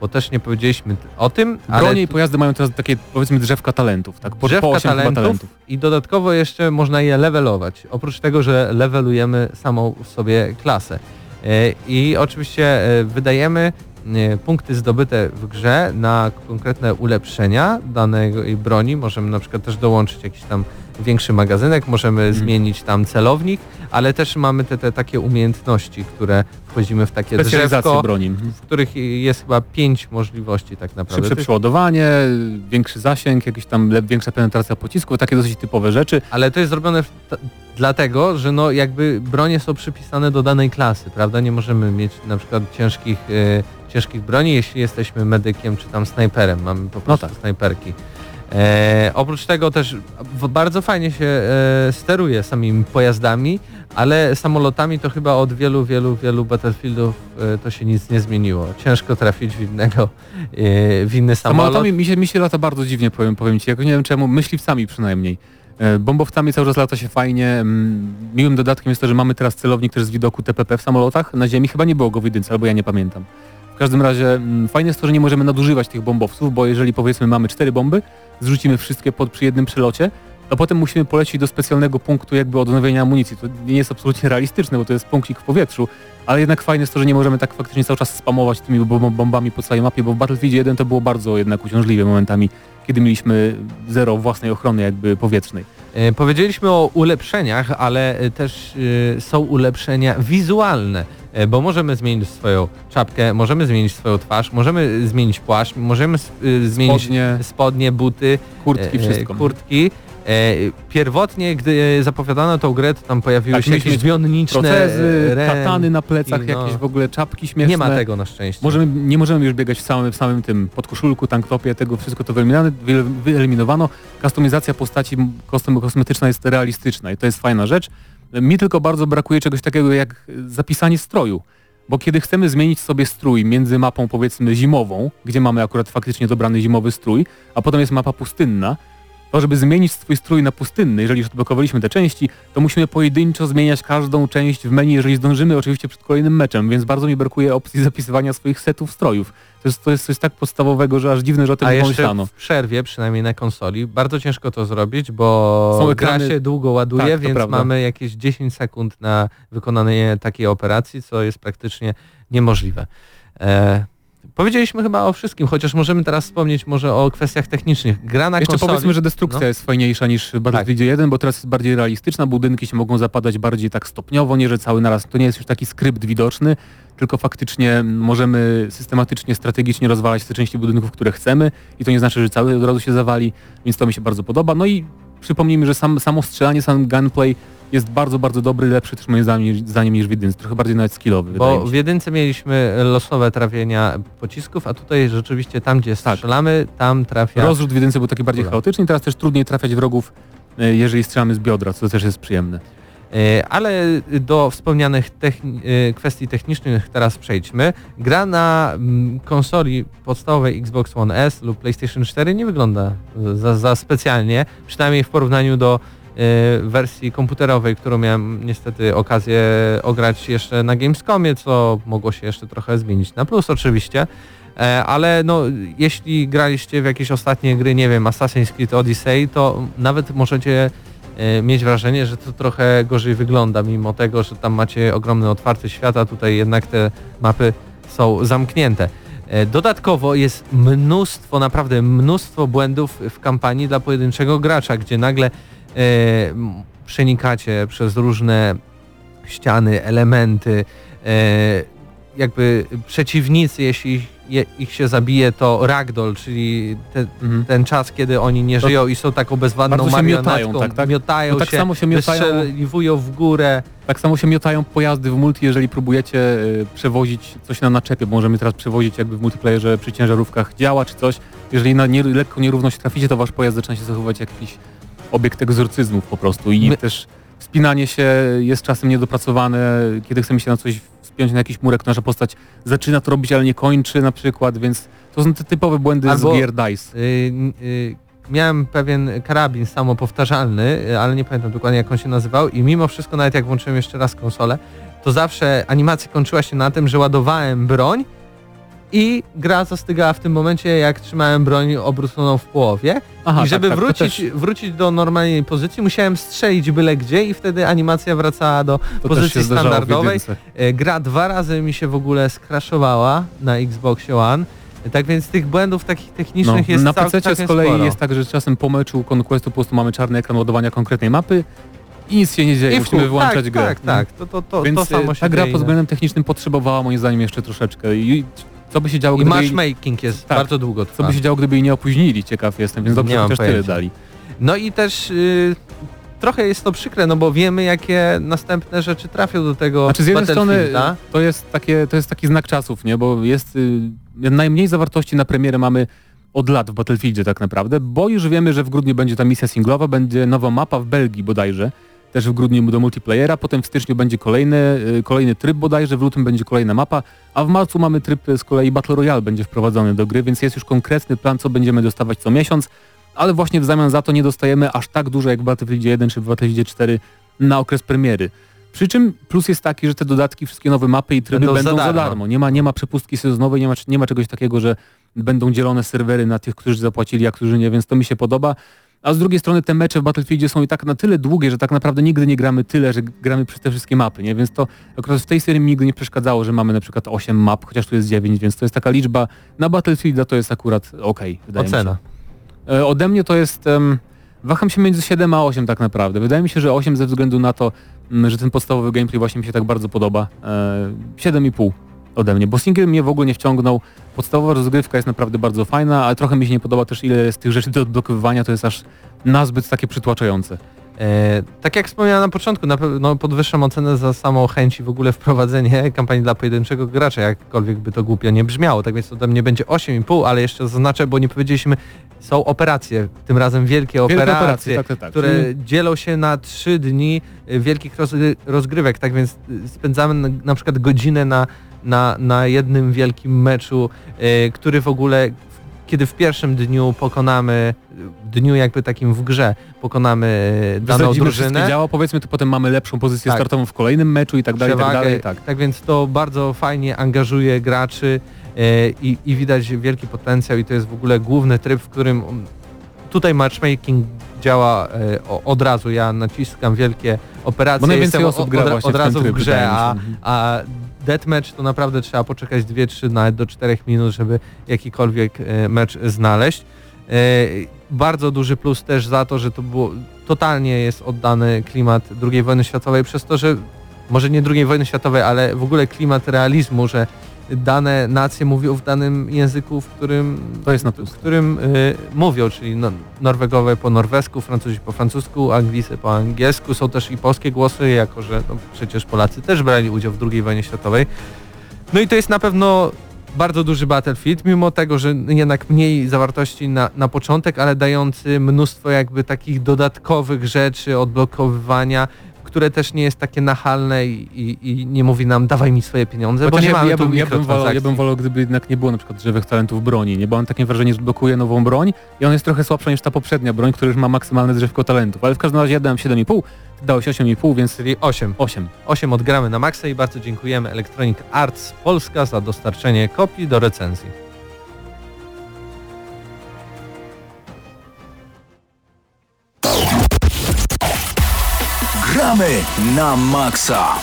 Bo też nie powiedzieliśmy o tym, ale Bronie i tu- pojazdy mają teraz takie powiedzmy drzewka talentów, tak? Po, drzewka po 8 chyba talentów, talentów. i dodatkowo jeszcze można je levelować. Oprócz tego, że levelujemy samą sobie klasę. E, I oczywiście e, wydajemy e, punkty zdobyte w grze na konkretne ulepszenia danej broni. Możemy na przykład też dołączyć jakiś tam większy magazynek, możemy Mhm. zmienić tam celownik, ale też mamy te, te takie umiejętności, które wchodzimy w takie drzewko, broni. W których jest chyba pięć możliwości tak naprawdę. Szybsze przeładowanie, większy zasięg, jakieś tam większa penetracja pocisków, takie dosyć typowe rzeczy. Ale to jest zrobione dlatego, że no jakby bronie są przypisane do danej klasy, prawda? Nie możemy mieć na przykład ciężkich, e, ciężkich broni, jeśli jesteśmy medykiem czy tam snajperem. Mamy po prostu tak. snajperki. E, oprócz tego też bardzo fajnie się e, steruje samymi pojazdami, ale samolotami to chyba od wielu, wielu, wielu Battlefieldów e, to się nic nie zmieniło. Ciężko trafić w innego, e, w inny samolot. Samolotami mi się, mi się lata bardzo dziwnie, powiem, powiem Ci. Jakoś nie wiem czemu, myśliwcami przynajmniej. E, Bombowcami cały czas lata się fajnie. Mm, Miłym dodatkiem jest to, że mamy teraz celownik też z widoku TPP w samolotach. Na ziemi chyba nie było go w jedynce, albo ja nie pamiętam. Każdym razie mm, fajne jest to, że nie możemy nadużywać tych bombowców, bo jeżeli powiedzmy mamy cztery bomby, zrzucimy wszystkie pod, przy jednym przelocie, to potem musimy polecieć do specjalnego punktu jakby odnowienia amunicji. To nie jest absolutnie realistyczne, bo to jest punkcik w powietrzu, ale jednak fajne jest to, że nie możemy tak faktycznie cały czas spamować tymi bom- bombami po całej mapie, bo w Battlefield 1 to było bardzo jednak uciążliwe momentami, kiedy mieliśmy zero własnej ochrony jakby powietrznej. E, Powiedzieliśmy o ulepszeniach, ale e, też e, są ulepszenia wizualne, bo możemy zmienić swoją czapkę, możemy zmienić swoją twarz, możemy zmienić płaszcz, możemy zmienić Spodnie, spodnie buty, kurtki, wszystko. kurtki. E, Pierwotnie, gdy zapowiadano tą grę, to tam pojawiły Tak, się jakieś zbioniczne Procezy, e, katany na plecach, no. jakieś w ogóle czapki śmieszne. Nie ma tego na szczęście. Możemy, nie możemy już biegać w samym, w samym tym podkoszulku, tanktopie, tego wszystko to wyeliminowano, wy- wyeliminowano. Kustomizacja postaci kosmetyczna jest realistyczna i to jest fajna rzecz. Mi tylko bardzo brakuje czegoś takiego jak zapisanie stroju. Bo kiedy chcemy zmienić sobie strój między mapą powiedzmy zimową, gdzie mamy akurat faktycznie dobrany zimowy strój, a potem jest mapa pustynna, to żeby zmienić swój strój na pustynny, jeżeli już odblokowaliśmy te części, to musimy pojedynczo zmieniać każdą część w menu, jeżeli zdążymy oczywiście przed kolejnym meczem, więc bardzo mi brakuje opcji zapisywania swoich setów strojów. To jest, to jest coś tak podstawowego, że aż dziwne, że o tym A nie pomyślano. w przerwie, przynajmniej na konsoli, bardzo ciężko to zrobić, bo Są gra ekrany- się długo ładuje, Tak, więc prawda. mamy jakieś 10 sekund na wykonanie takiej operacji, co jest praktycznie niemożliwe. E, powiedzieliśmy chyba o wszystkim, chociaż możemy teraz wspomnieć może o kwestiach technicznych. Gra na Jeszcze konsoli... powiedzmy, że destrukcja no. jest fajniejsza niż Battlefield 1, bo teraz jest bardziej realistyczna, budynki się mogą zapadać bardziej tak stopniowo, nie że cały naraz. To nie jest już taki skrypt widoczny, tylko faktycznie możemy systematycznie, strategicznie rozwalać te części budynków, które chcemy i to nie znaczy, że cały od razu się zawali, więc to mi się bardzo podoba. No i przypomnijmy, że sam, samo strzelanie, sam gunplay jest bardzo, bardzo dobry, lepszy też moim zdaniem, zdaniem niż w jedynce, trochę bardziej nawet skillowy. Bo w jedynce mieliśmy losowe trafienia pocisków, a tutaj rzeczywiście tam, gdzie Tak. strzelamy, tam trafia... Rozrzut w jedynce był taki bardziej chaotyczny i teraz też trudniej trafiać wrogów, e, jeżeli strzelamy z biodra, co też jest przyjemne. E, Ale do wspomnianych techni- e, kwestii technicznych teraz przejdźmy. Gra na konsoli podstawowej Xbox One S lub PlayStation 4 nie wygląda za, za specjalnie, przynajmniej w porównaniu do wersji komputerowej, którą miałem niestety okazję ograć jeszcze na Gamescomie, co mogło się jeszcze trochę zmienić na plus oczywiście. E, Ale no, jeśli graliście w jakieś ostatnie gry, nie wiem, Assassin's Creed Odyssey, to nawet możecie e, mieć wrażenie, że to trochę gorzej wygląda, mimo tego, że tam macie ogromny otwarty świat, a tutaj jednak te mapy są zamknięte. E, Dodatkowo jest mnóstwo, naprawdę mnóstwo błędów w kampanii dla pojedynczego gracza, gdzie nagle przenikacie przez różne ściany, elementy, e, jakby przeciwnicy, jeśli je, ich się zabije, to ragdoll, czyli te, Mhm. ten czas, kiedy oni nie To- żyją i są taką bezwładną się miotają, marionetką, tak, tak? miotają No tak się, samo się miotają- wystrzeliwują w górę. Tak samo się miotają pojazdy w multi, jeżeli próbujecie y, przewozić coś na naczepie, bo możemy teraz przewozić jakby w multiplayerze przy ciężarówkach działa czy coś. Jeżeli na nie, lekko nierówność traficie, to wasz pojazd zaczyna się zachowywać jak jakiś obiekt egzorcyzmów po prostu i My- też wspinanie się jest czasem niedopracowane, kiedy chcemy się na coś wspiąć na jakiś murek, nasza postać zaczyna to robić, ale nie kończy na przykład, więc to są te typowe błędy Albo- z gier DICE. Y, y, miałem pewien karabin samopowtarzalny, y, ale nie pamiętam dokładnie jak on się nazywał i mimo wszystko nawet jak włączyłem jeszcze raz konsolę, to zawsze animacja kończyła się na tym, że ładowałem broń i gra zastygała w tym momencie, jak trzymałem broń obróconą w połowie. Aha, I żeby tak, tak, wrócić, też- wrócić do normalnej pozycji, musiałem strzelić byle gdzie i wtedy animacja wracała do to pozycji standardowej. E, Gra dwa razy mi się w ogóle skraszowała na Xboxie One. Tak więc tych błędów takich technicznych jest No, na cał- PC całkiem z kolei sporo. jest tak, że czasem po meczu Conquestu po prostu mamy czarny ekran ładowania konkretnej mapy i nic się nie dzieje, I musimy wyłączać tak, grę. Tak, tak, to, to, to, Więc to samo e, się ta gra pod względem technicznym potrzebowała moim zdaniem jeszcze troszeczkę. I co by się działo, I gdyby matchmaking jest Tak. bardzo długo co by się działo, gdyby jej nie opóźnili, ciekaw jestem, więc dobrze chociaż tyle dali. No i też y, trochę jest to przykre, no bo wiemy jakie następne rzeczy trafią do tego Znaczy z jednej strony to jest, takie, to jest taki znak czasów, nie? bo jest y, najmniej zawartości na premierę mamy od lat w Battlefieldzie tak naprawdę, bo już wiemy, że w grudniu będzie ta misja singlowa, będzie nowa mapa w Belgii bodajże, też w grudniu do multiplayera, potem w styczniu będzie kolejny, y, kolejny tryb bodajże, w lutym będzie kolejna mapa, a w marcu mamy tryb y, z kolei Battle Royale będzie wprowadzony do gry, więc jest już konkretny plan, co będziemy dostawać co miesiąc, ale właśnie w zamian za to nie dostajemy aż tak dużo jak w Battlefieldzie 1 czy w Battlefieldzie 4 na okres premiery. Przy czym plus jest taki, że te dodatki, wszystkie nowe mapy i tryby Będą będą, za za darmo. darmo. Nie ma, nie ma przepustki sezonowej, nie ma, nie ma czegoś takiego, że będą dzielone serwery na tych, którzy zapłacili, a którzy nie, więc to mi się podoba. A z drugiej strony te mecze w Battlefieldzie są i tak na tyle długie, że tak naprawdę nigdy nie gramy tyle, że gramy przez te wszystkie mapy, nie? Więc to akurat w tej serii mi nigdy nie przeszkadzało, że mamy na przykład 8 map, chociaż tu jest 9, więc to jest taka liczba. Na Battlefielda to jest akurat okej, wydaje mi się. Ocena. E, Ode mnie to jest... em, waham się między 7 a 8 tak naprawdę. Wydaje mi się, że 8 ze względu na to, m, że ten podstawowy gameplay właśnie mi się tak bardzo podoba. E, 7,5 ode mnie, bo single mnie w ogóle nie wciągnął. Podstawowa rozgrywka jest naprawdę bardzo fajna, ale trochę mi się nie podoba też ile jest tych rzeczy do odblokowywania, to jest aż nazbyt takie przytłaczające. E, tak jak wspomniałem na początku, na pewno podwyższam ocenę za samą chęć i w ogóle wprowadzenie kampanii dla pojedynczego gracza, jakkolwiek by to głupio nie brzmiało. Tak więc to ode mnie będzie 8,5, ale jeszcze zaznaczę, bo nie powiedzieliśmy, są operacje, tym razem wielkie Wielkie operacje, operacje, tak, tak, tak. które Czyli- dzielą się na trzy dni y, wielkich rozgry- rozgrywek, tak więc y, spędzamy na, na przykład godzinę na, na, na jednym wielkim meczu, y, który w ogóle, w- kiedy w pierwszym dniu pokonamy, w dniu jakby takim w grze, pokonamy y, daną drużynę, działa, powiedzmy, to potem mamy lepszą pozycję Tak. startową w kolejnym meczu i tak dalej, i tak przewagę, dalej, tak. tak więc to bardzo fajnie angażuje graczy e, i, i widać wielki potencjał i to jest w ogóle główny tryb, w którym tutaj matchmaking działa e, od razu. Ja naciskam wielkie operacje, Bo najwięcej jestem osób od, gra od, od w ten razu tryb, w grze, a, a deathmatch to naprawdę trzeba poczekać 2-3 nawet do 4 minut, żeby jakikolwiek e, mecz znaleźć. E, Bardzo duży plus też za to, że to było totalnie jest oddany klimat II wojny światowej przez to, że może nie II wojny światowej, ale w ogóle klimat realizmu, że dane nacje mówią w danym języku, w którym, To jest na w którym y, mówią, czyli no, Norwegowie po norwesku, Francuzi po francusku, Anglicy po angielsku. Są też i polskie głosy, jako że no, przecież Polacy też brali udział w II wojnie światowej. No i to jest na pewno bardzo duży Battlefield, mimo tego, że jednak mniej zawartości na, na początek, ale dający mnóstwo jakby takich dodatkowych rzeczy, odblokowywania, które też nie jest takie nachalne i, i, i nie mówi nam dawaj mi swoje pieniądze, bo Chociaż nie ja, mamy ja, tu bym, ja, bym wolał, ja bym wolał, gdyby jednak nie było na przykład drzewych talentów broni, nie? Bo mam takie wrażenie, że blokuje nową broń i on jest trochę słabsza niż ta poprzednia broń, która już ma maksymalne drzewko talentów. Ale w każdym razie ja dałem 7,5, ty dałeś 8,5, więc Czyli 8. 8. 8 odgramy na maksa i bardzo dziękujemy Electronic Arts Polska za dostarczenie kopii do recenzji. Gramy na maksa.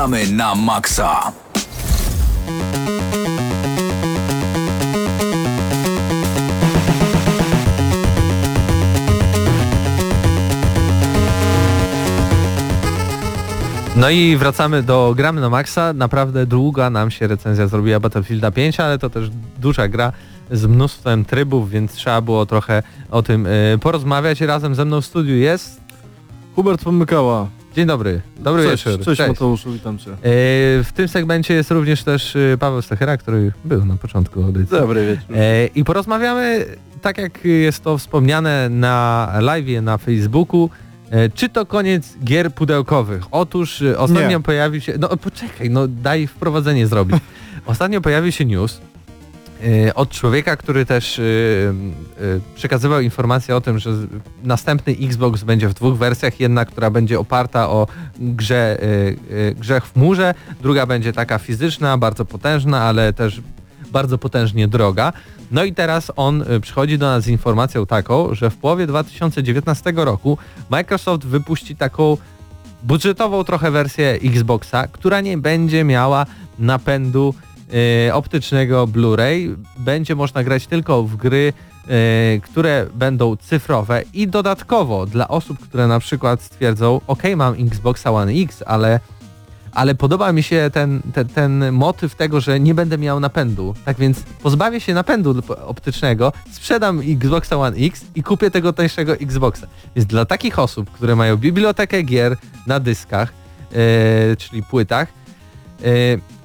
Gramy na maksa. No i wracamy do gramy na maksa. Naprawdę długa nam się recenzja zrobiła Battlefielda 5, ale to też duża gra z mnóstwem trybów, więc trzeba było trochę o tym y, porozmawiać. Razem ze mną w studiu jest... Hubert Pomykała. Dzień dobry. Dobry Cześć, wieczór. cześć, Mateuszu, witam cię. Y, w tym segmencie jest również też y, Paweł Stachera, który był na początku audycji. Dobry wieczór. E, I porozmawiamy, tak jak jest to wspomniane na live na Facebooku, e, czy to koniec gier pudełkowych? Otóż e, ostatnio Nie. pojawił się... No poczekaj, no daj wprowadzenie zrobić. Ostatnio pojawił się news e, od człowieka, który też e, e, przekazywał informację o tym, że następny Xbox będzie w dwóch wersjach. Jedna, która będzie oparta o grze, e, e, grze w chmurze, druga będzie taka fizyczna, bardzo potężna, ale też bardzo potężnie droga. No i teraz on y, przychodzi do nas z informacją taką, że w połowie 2019 roku Microsoft wypuści taką budżetową trochę wersję Xboxa, która nie będzie miała napędu y, optycznego Blu-ray. Będzie można grać tylko w gry, y, które będą cyfrowe i dodatkowo dla osób, które na przykład stwierdzą, ok, mam Xboxa One X, ale ale podoba mi się ten, ten, ten motyw tego, że nie będę miał napędu. Tak więc pozbawię się napędu optycznego, sprzedam Xboxa One X i kupię tego tańszego Xboxa. Więc dla takich osób, które mają bibliotekę gier na dyskach, e, czyli płytach, e,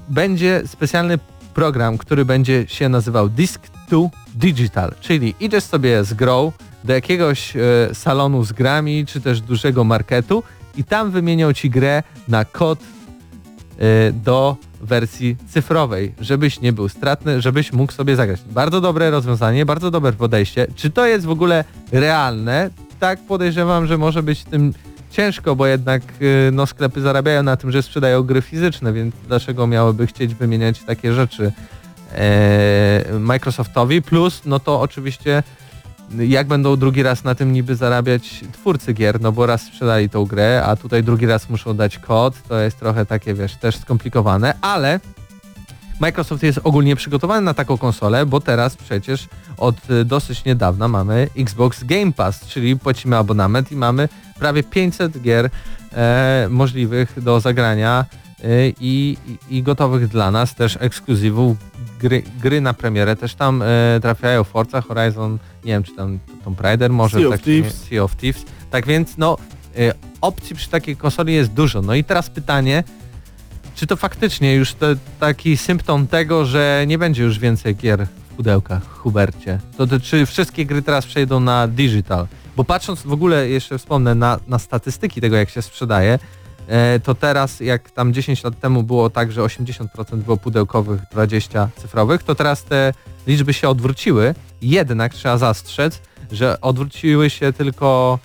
będzie specjalny program, który będzie się nazywał Disk to Digital, czyli idziesz sobie z grą do jakiegoś e, salonu z grami, czy też dużego marketu i tam wymienią ci grę na kod y, do wersji cyfrowej, żebyś nie był stratny, żebyś mógł sobie zagrać. Bardzo dobre rozwiązanie, bardzo dobre podejście. Czy to jest w ogóle realne? Tak podejrzewam, że może być tym ciężko, bo jednak y, no, sklepy zarabiają na tym, że sprzedają gry fizyczne, więc dlaczego miałyby chcieć wymieniać takie rzeczy e, Microsoftowi? Plus, no to oczywiście jak będą drugi raz na tym niby zarabiać twórcy gier, no bo raz sprzedali tą grę, a tutaj drugi raz muszą dać kod, to jest trochę takie, wiesz, też skomplikowane, ale Microsoft jest ogólnie przygotowany na taką konsolę, bo teraz przecież od y, dosyć niedawna mamy Xbox Game Pass, czyli płacimy abonament i mamy prawie 500 gier e, możliwych do zagrania y, i, i, gotowych dla nas, też ekskluzywów, gry, gry na premierę też tam e, trafiają Forza Horizon, nie wiem czy tam Tomb Raider może, Sea of tak, Thieves. Sea of Thieves, tak więc no e, opcji przy takiej konsoli jest dużo. No i teraz pytanie, czy to faktycznie już to, taki symptom tego, że nie będzie już więcej gier w pudełkach, Hubercie? To, to czy wszystkie gry teraz przejdą na digital? Bo patrząc w ogóle, jeszcze wspomnę, na, na statystyki tego, jak się sprzedaje, e, to teraz, jak tam 10 lat temu było tak, że 80% było pudełkowych, 20 cyfrowych, to teraz te liczby się odwróciły. Jednak trzeba zastrzec, że odwróciły się tylko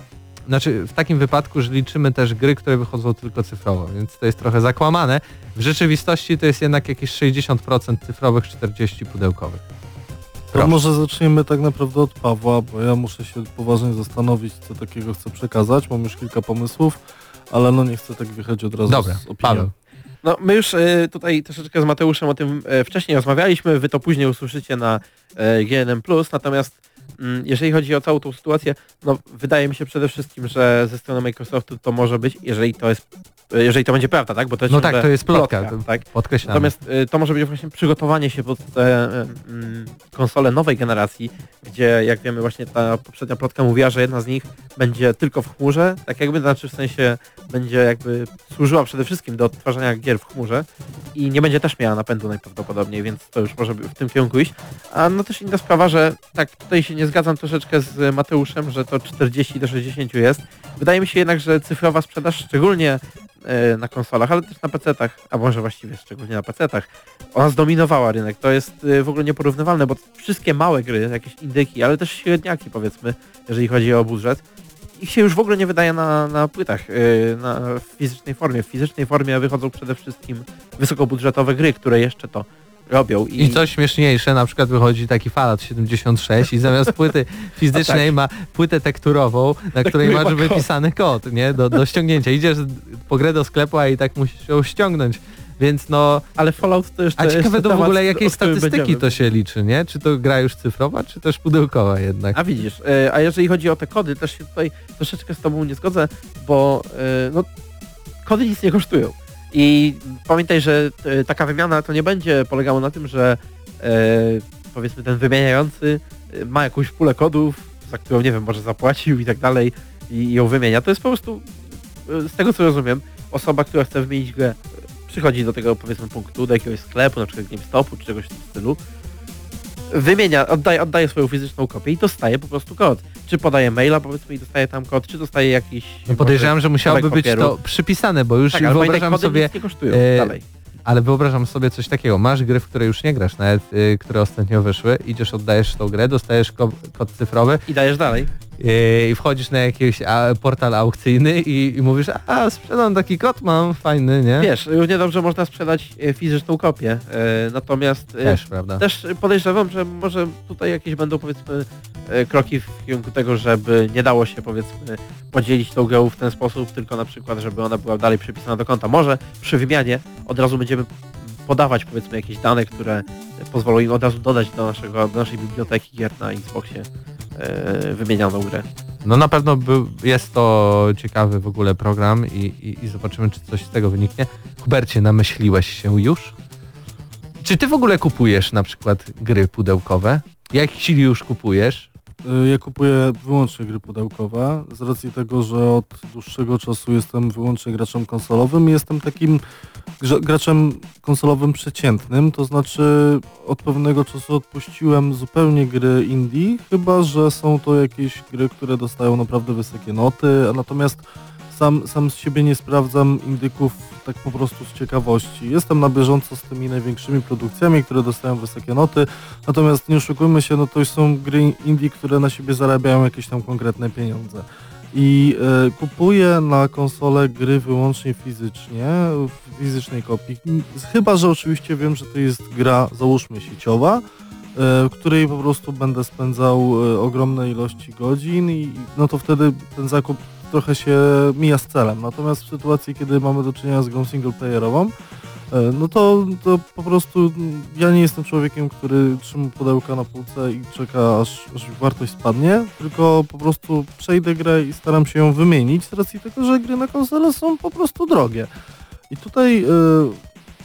znaczy w takim wypadku, że liczymy też gry, które wychodzą tylko cyfrowo, więc to jest trochę zakłamane. W rzeczywistości to jest jednak jakieś 60% cyfrowych, 40% pudełkowych. To może zaczniemy tak naprawdę od Pawła, bo ja muszę się poważnie zastanowić, co takiego chcę przekazać. Mam już kilka pomysłów, ale no nie chcę tak wychodzić od razu Dobra, z opinią. Paweł. No my już e, tutaj troszeczkę z Mateuszem o tym e, wcześniej rozmawialiśmy, wy to później usłyszycie na e, GNM+, natomiast mm, jeżeli chodzi o całą tą sytuację, no wydaje mi się przede wszystkim, że ze strony Microsoftu to może być, jeżeli to jest, jeżeli to będzie prawda, tak? Bo to jest No tak, to jest plotka, tak? podkreślam. Natomiast y, to może być właśnie przygotowanie się pod te mm, konsole nowej generacji, gdzie jak wiemy właśnie ta poprzednia plotka mówiła, że jedna z nich będzie tylko w chmurze, tak jakby, znaczy w sensie będzie jakby służyła przede wszystkim do odtwarzania gier w chmurze i nie będzie też miała napędu najprawdopodobniej, więc to już może w tym kierunku iść. A no też inna sprawa, że tak tutaj się nie zgadzam troszeczkę z Mateuszem, że to 40 do 60 jest. Wydaje mi się jednak, że cyfrowa sprzedaż, szczególnie na konsolach, ale też na PC-tach, a może właściwie szczególnie na PC-tach, ona zdominowała rynek. To jest e, w ogóle nieporównywalne, bo wszystkie małe gry, jakieś indyki, ale też średniaki powiedzmy, jeżeli chodzi o budżet, ich się już w ogóle nie wydaje na, na płytach, e, na w fizycznej formie. W fizycznej formie wychodzą przede wszystkim wysokobudżetowe gry, które jeszcze to robią. I, I co śmieszniejsze, na przykład wychodzi taki Fallout 76 i zamiast płyty fizycznej ma płytę tekturową, na której masz kod. wypisany kod, nie? Do, do ściągnięcia. Idziesz po grę do sklepu, a i tak musisz ją ściągnąć. Więc no, Ale Fallout to jeszcze a jest ciekawe to w ogóle jakiej statystyki będziemy. to się liczy, nie? Czy to gra już cyfrowa, czy też pudełkowa jednak? A widzisz, e, a jeżeli chodzi o te kody, też się tutaj troszeczkę z tobą nie zgodzę, bo e, no, kody nic nie kosztują. I pamiętaj, że e, taka wymiana to nie będzie polegało na tym, że e, powiedzmy ten wymieniający e, ma jakąś pulę kodów, za którą nie wiem, może zapłacił i tak dalej i, ją wymienia. To jest po prostu, z tego co rozumiem, osoba, która chce wymienić grę, przychodzi do tego powiedzmy punktu, do jakiegoś sklepu, na przykład GameStopu czy czegoś w tym stylu, wymienia, oddaje, oddaje swoją fizyczną kopię i dostaje po prostu kod. Czy podaje maila powiedzmy i dostaje tam kod, czy dostaje jakiś... No podejrzewam, że musiałoby być papieru. to przypisane, bo już tak, wyobrażam sobie, nic nie kosztują e, dalej. ale wyobrażam sobie coś takiego. Masz gry, w które już nie grasz, nawet y, które ostatnio wyszły, idziesz, oddajesz tą grę, dostajesz ko kod cyfrowy I dajesz dalej. Y, i wchodzisz na jakiś a, portal aukcyjny i, i mówisz, a sprzedam taki kod, mam fajny, nie? Wiesz, równie dobrze można sprzedać e, fizyczną kopię, e, natomiast e, Też, prawda? też podejrzewam, że może tutaj jakieś będą powiedzmy kroki w kierunku tego, żeby nie dało się powiedzmy podzielić tą grę w ten sposób, tylko na przykład, żeby ona była dalej przypisana do konta. Może przy wymianie od razu będziemy podawać powiedzmy jakieś dane, które pozwolą im od razu dodać do, naszego, do naszej biblioteki gier na Xboxie wymienianą grę. No na pewno był, jest to ciekawy w ogóle program i, i, i zobaczymy, czy coś z tego wyniknie. Hubercie, namyśliłeś się już? Czy ty w ogóle kupujesz na przykład gry pudełkowe? Jak jeśli już kupujesz? Y, Ja kupuję wyłącznie gry pudełkowe. Z racji tego, że od dłuższego czasu jestem wyłącznie graczem konsolowym i jestem takim graczem konsolowym przeciętnym, to znaczy od pewnego czasu odpuściłem zupełnie gry indie, chyba że są to jakieś gry, które dostają naprawdę wysokie noty, natomiast sam, sam z siebie nie sprawdzam indyków tak po prostu z ciekawości. Jestem na bieżąco z tymi największymi produkcjami, które dostają wysokie noty, Natomiast nie oszukujmy się, no to już są gry indie, które na siebie zarabiają jakieś tam konkretne pieniądze. I e, kupuję na konsolę gry wyłącznie fizycznie, w fizycznej kopii. Chyba, że oczywiście wiem, że to jest gra, załóżmy sieciowa, e, w której po prostu będę spędzał e, ogromne ilości godzin i no to wtedy ten zakup trochę się mija z celem. Natomiast w sytuacji, kiedy mamy do czynienia z grą singleplayerową, E, no to, to po prostu ja nie jestem człowiekiem, który trzyma pudełka na półce i czeka aż, aż wartość spadnie, tylko po prostu przejdę grę i staram się ją wymienić z racji tego, że gry na konsolę są po prostu drogie. I tutaj e,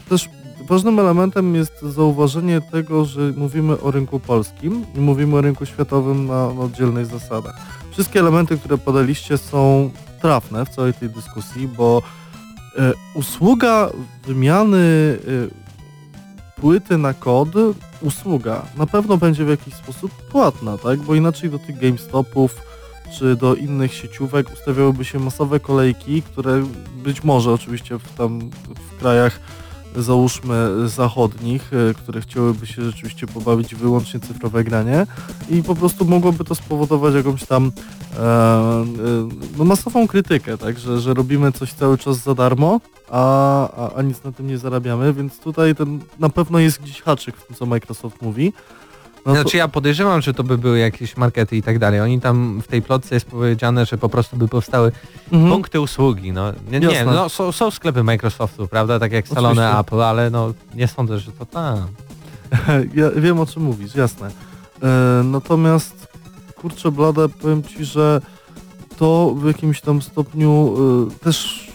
też ważnym elementem jest zauważenie tego, że mówimy o rynku polskim i mówimy o rynku światowym na, na oddzielnych zasadach. Wszystkie elementy, które podaliście są trafne w całej tej dyskusji, bo E, usługa wymiany e, płyty na kod, usługa na pewno będzie w jakiś sposób płatna, tak? Bo inaczej do tych GameStopów czy do innych sieciówek ustawiałyby się masowe kolejki, które być może oczywiście w tam w krajach załóżmy zachodnich, e, które chciałyby się rzeczywiście pobawić wyłącznie cyfrowe granie i po prostu mogłoby to spowodować jakąś tam e, e, no masową krytykę, tak, że, że robimy coś cały czas za darmo, a, a, a nic na tym nie zarabiamy, więc tutaj ten na pewno jest gdzieś haczyk w tym, co Microsoft mówi. No Znaczy ja podejrzewam, że to by były jakieś markety i tak dalej. Oni tam w tej plotce jest powiedziane, że po prostu by powstały Mhm. punkty usługi. No nie, nie no, są, są sklepy Microsoftu, prawda? Tak jak salony Oczywiście. Apple, ale no nie sądzę, że to tam. Ja wiem o czym mówisz, jasne. E, natomiast kurczę blade, powiem ci, że to w jakimś tam stopniu e, też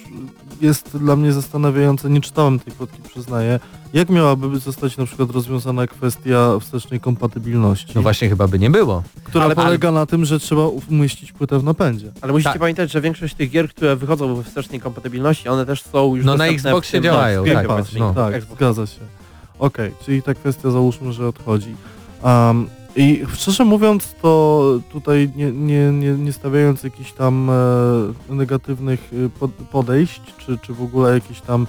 jest dla mnie zastanawiające, nie czytałem tej plotki, przyznaję, jak miałaby zostać na przykład rozwiązana kwestia wstecznej kompatybilności, No właśnie chyba by nie było. która ale- polega na tym, że trzeba umieścić płytę w napędzie. Ale musicie Tak. pamiętać, że większość tych gier, które wychodzą we wstecznej kompatybilności, one też są już No na Xboxie działają, tak, Pass, no. Tak, Xbox. zgadza się. Okej, czyli ta kwestia załóżmy, że odchodzi. Um, I szczerze mówiąc, to tutaj nie, nie, nie, nie stawiając jakichś tam e, negatywnych pod, podejść, czy, czy w ogóle jakiejś tam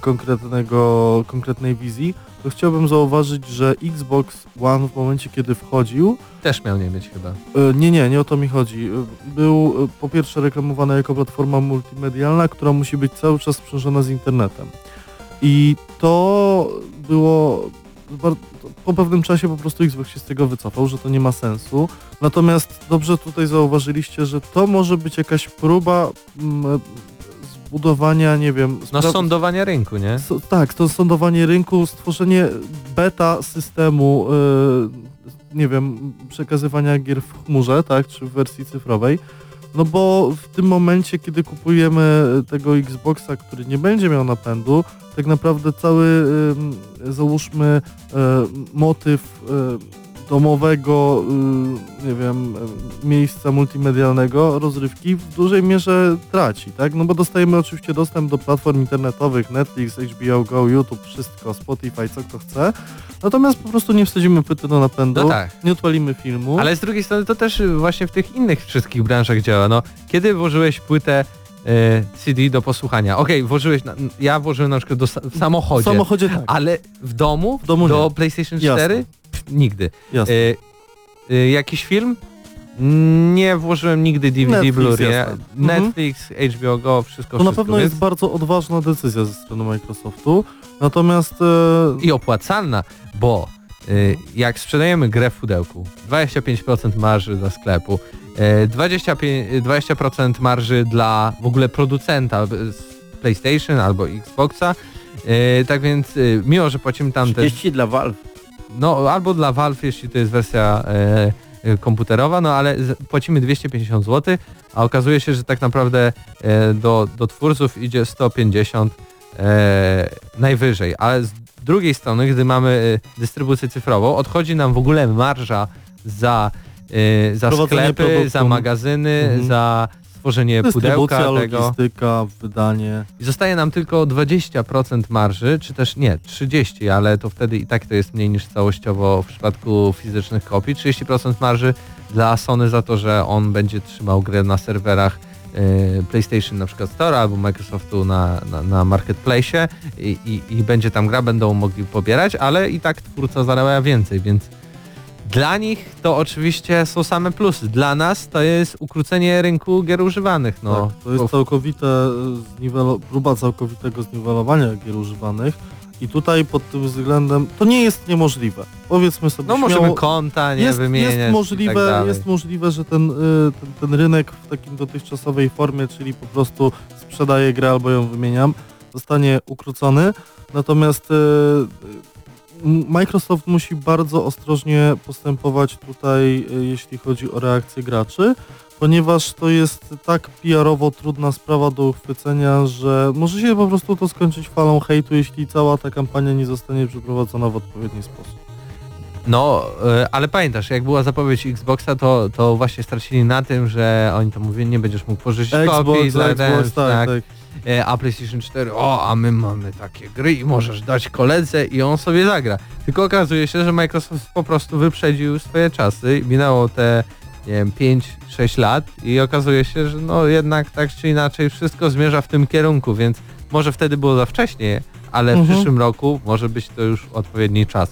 konkretnego, konkretnej wizji, to chciałbym zauważyć, że Xbox One w momencie, kiedy wchodził, Też miał nie mieć chyba. E, Nie, nie, nie o to mi chodzi. E, Był e, po pierwsze reklamowany jako platforma multimedialna, która musi być cały czas sprzężona z internetem. I to było po pewnym czasie po prostu Xbox się z tego wycofał, że to nie ma sensu. Natomiast dobrze tutaj zauważyliście, że to może być jakaś próba zbudowania, nie wiem... No spra- sądowania rynku, nie? So, tak, to sądowanie rynku, stworzenie beta systemu, y, nie wiem, przekazywania gier w chmurze, tak, czy w wersji cyfrowej. No bo w tym momencie, kiedy kupujemy tego Xboxa, który nie będzie miał napędu, tak naprawdę cały, y, załóżmy, y, motyw y, domowego, y, nie wiem, miejsca multimedialnego, rozrywki w dużej mierze traci, tak? No bo dostajemy oczywiście dostęp do platform internetowych, Netflix, HBO Go, YouTube, wszystko, Spotify, co kto chce, natomiast po prostu nie wsadzimy płyty do napędu, No tak. nie odpalimy filmu. Ale z drugiej strony to też właśnie w tych innych wszystkich branżach działa. No, kiedy włożyłeś płytę CD do posłuchania? Okej, włożyłeś, na, ja włożyłem na przykład do, w w samochodzie, samochodzie tak, ale w domu, W domu do nie. PlayStation Jasne. 4? Pff, nigdy. jasne. E, e, jakiś film? Nie włożyłem nigdy DVD, Netflix, Blu-ray. jasne. Mhm. Netflix, HBO Go, wszystko, To na wszystko. pewno więc- jest bardzo odważna decyzja ze strony Microsoftu, natomiast i opłacalna, bo y, jak sprzedajemy grę w pudełku, 25% marży dla sklepu, y, 25, 20% marży dla w ogóle producenta z PlayStation albo Xboxa, y, tak więc y, mimo, że płacimy tam też, 30 dla Valve. no albo dla Valve, jeśli to jest wersja e, e, komputerowa, no ale płacimy 250 zł, a okazuje się, że tak naprawdę e, do, do twórców idzie 150 e, najwyżej, ale z drugiej strony, gdy mamy e, dystrybucję cyfrową, odchodzi nam w ogóle marża za, e, za sklepy, produktu. za magazyny, Mhm. za stworzenie pudełka tego. logistyka, wydanie. I zostaje nam tylko 20% marży, czy też nie, 30, ale to wtedy i tak to jest mniej niż całościowo w przypadku fizycznych kopii. 30% marży dla Sony za to, że on będzie trzymał grę na serwerach y, PlayStation na przykład Store albo Microsoftu na, na, na Marketplace i, i, i będzie tam gra, będą mogli pobierać, ale i tak twórca zarabia więcej, więc dla nich to oczywiście są same plusy. Dla nas to jest ukrócenie rynku gier używanych. No, tak, to jest całkowite zniwelo- próba całkowitego zniwelowania gier używanych i tutaj pod tym względem to nie jest niemożliwe. Powiedzmy sobie No śmiało, możemy konta nie jest, wymieniać jest i możliwe, tak jest możliwe, że ten, y, ten, ten rynek w takim dotychczasowej formie, czyli po prostu sprzedaję grę albo ją wymieniam, zostanie ukrócony. Natomiast y, Microsoft musi bardzo ostrożnie postępować tutaj, y, jeśli chodzi o reakcję graczy, ponieważ to jest tak PR-owo trudna sprawa do uchwycenia, że może się po prostu to skończyć falą hejtu, jeśli cała ta kampania nie zostanie przeprowadzona w odpowiedni sposób. No, e, ale pamiętasz, jak była zapowiedź Xboxa, to, to właśnie stracili na tym, że oni to mówili, nie będziesz mógł pożyczyć kopii, Xbox, za Xbox, ten, tak, tak. E, a PlayStation 4, o, a my mamy takie gry i możesz dać koledze i on sobie zagra. Tylko okazuje się, że Microsoft po prostu wyprzedził swoje czasy, minęło te, nie wiem, 5-6 lat i okazuje się, że no jednak tak czy inaczej wszystko zmierza w tym kierunku, więc może wtedy było za wcześnie, ale w Mhm. przyszłym roku może być to już odpowiedni czas.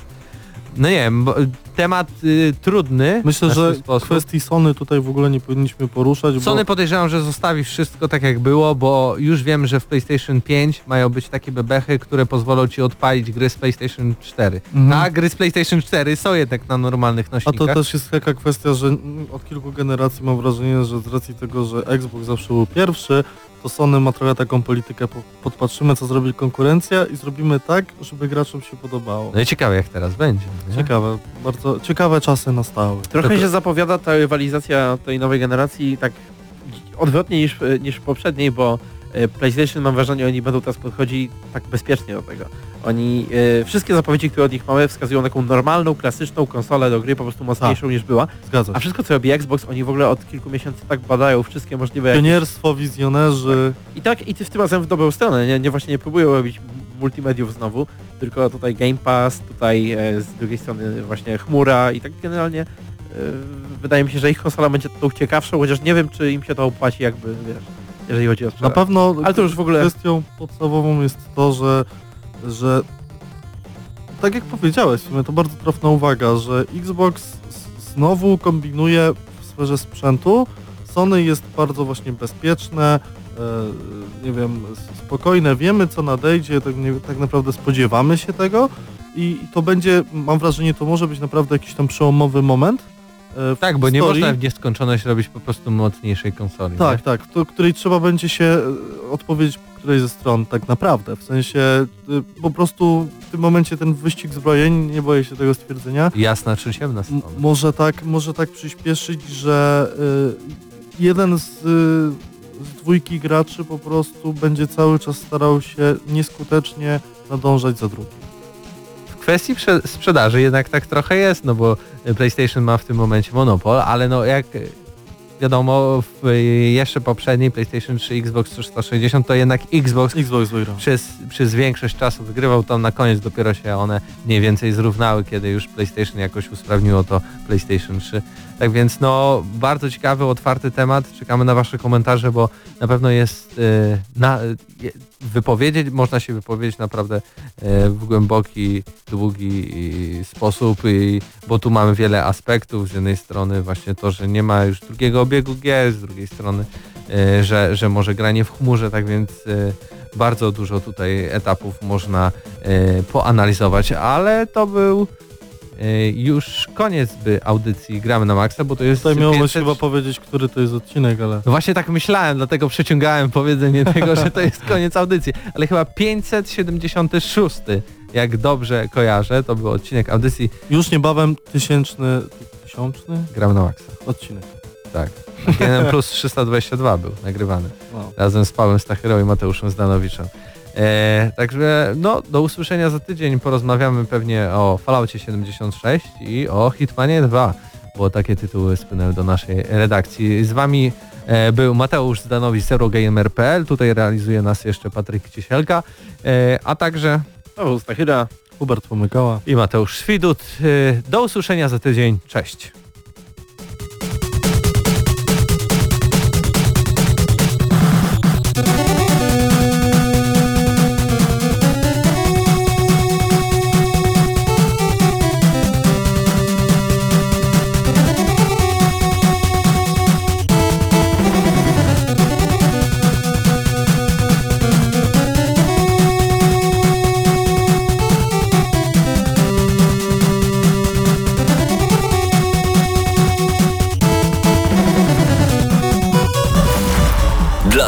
No nie wiem, bo temat y, trudny. Myślę, że sposób. kwestii Sony tutaj w ogóle nie powinniśmy poruszać, Sony bo podejrzewam, że zostawi wszystko tak jak było, bo już wiem, że w PlayStation 5 mają być takie bebechy, które pozwolą ci odpalić gry z PlayStation 4. Mhm. A gry z PlayStation 4 są jednak na normalnych A nośnikach. to też jest taka kwestia, że od kilku generacji mam wrażenie, że z racji tego, że Xbox zawsze był pierwszy, to Sony ma trochę taką politykę, po- podpatrzymy co zrobi konkurencja i zrobimy tak, żeby graczom się podobało. No i ciekawe jak teraz będzie. nie? Ciekawe, bardzo ciekawe czasy nastały. Trochę To- to- się zapowiada ta rywalizacja tej nowej generacji tak odwrotnie niż, niż w poprzedniej, bo PlayStation mam wrażenie, oni będą teraz podchodzić tak bezpiecznie do tego. Oni, e, wszystkie zapowiedzi, które od nich mamy wskazują na taką normalną, klasyczną konsolę do gry, po prostu mocniejszą niż była. Zgadza A się. wszystko co robi Xbox, oni w ogóle od kilku miesięcy tak badają wszystkie możliwe... jakieś- Pionierstwo, wizjonerzy, I tak, i ty w tym razem w dobrą stronę, nie, nie właśnie nie próbują robić multimediów znowu, tylko tutaj Game Pass, tutaj e, z drugiej strony właśnie chmura i tak generalnie e, wydaje mi się, że ich konsola będzie tą ciekawszą, chociaż nie wiem, czy im się to opłaci jakby, wiesz, jeżeli chodzi o na sprzedaż. pewno Ale to już w ogóle... kwestią podstawową jest to, że, że tak jak powiedziałeś, to bardzo trafna uwaga, że Xbox znowu kombinuje w sferze sprzętu. Sony jest bardzo właśnie bezpieczne, e, nie wiem, spokojne, wiemy co nadejdzie, tak, nie, tak naprawdę spodziewamy się tego. i to będzie, mam wrażenie, to może być naprawdę jakiś tam przełomowy moment. E, Tak, bo nie można w nieskończoność robić po prostu mocniejszej konsoli. Tak, nie? tak, w której trzeba będzie się e, odpowiedzieć po której ze stron tak naprawdę. W sensie y, po prostu w tym momencie ten wyścig zbrojeń, nie boję się tego stwierdzenia, Jasna czy ciemna strona. może tak, może tak przyspieszyć, że y, jeden z, y, z dwójki graczy po prostu będzie cały czas starał się nieskutecznie nadążać za drugim. W kwestii prze- sprzedaży jednak tak trochę jest, no bo PlayStation ma w tym momencie monopol, ale no jak wiadomo w jeszcze poprzedniej PlayStation 3, Xbox 360 to jednak Xbox Xbox przez, przez większość czasu wygrywał, tam na koniec dopiero się one mniej więcej zrównały, kiedy już PlayStation jakoś usprawniło to PlayStation 3. Tak więc no bardzo ciekawy, otwarty temat, czekamy na wasze komentarze, bo na pewno jest y, na, je- wypowiedzieć, można się wypowiedzieć naprawdę y, w głęboki, długi y, sposób, i, bo tu mamy wiele aspektów, z jednej strony właśnie to, że nie ma już drugiego obiegu gier, z drugiej strony, y, że, że może granie w chmurze, tak więc y, bardzo dużo tutaj etapów można y, poanalizować, ale to był y, już koniec by audycji Gramy na Maxa, bo to jest Tutaj miało 500 chyba powiedzieć, który to jest odcinek, ale no właśnie tak myślałem, dlatego przeciągałem powiedzenie tego, że to jest koniec audycji, ale chyba 576, jak dobrze kojarzę, to był odcinek audycji już niebawem tysięczny, tysiączny Gramy na Maxa. odcinek. Tak. GNM Plus 322 był nagrywany Wow. razem z Pawłem Stachyrą i Mateuszem Zdanowiczem. E, także no, do usłyszenia za tydzień. Porozmawiamy pewnie o Falloutie 76 i o Hitmanie 2, bo takie tytuły spłynęły do naszej redakcji. Z wami e, był Mateusz Zdanowicz z Eurogamer.pl, tutaj realizuje nas jeszcze Patryk Ciesielka, e, a także Paweł Stachyra. Hubert pomykała. i Mateusz Swidut. E, do usłyszenia za tydzień. Cześć.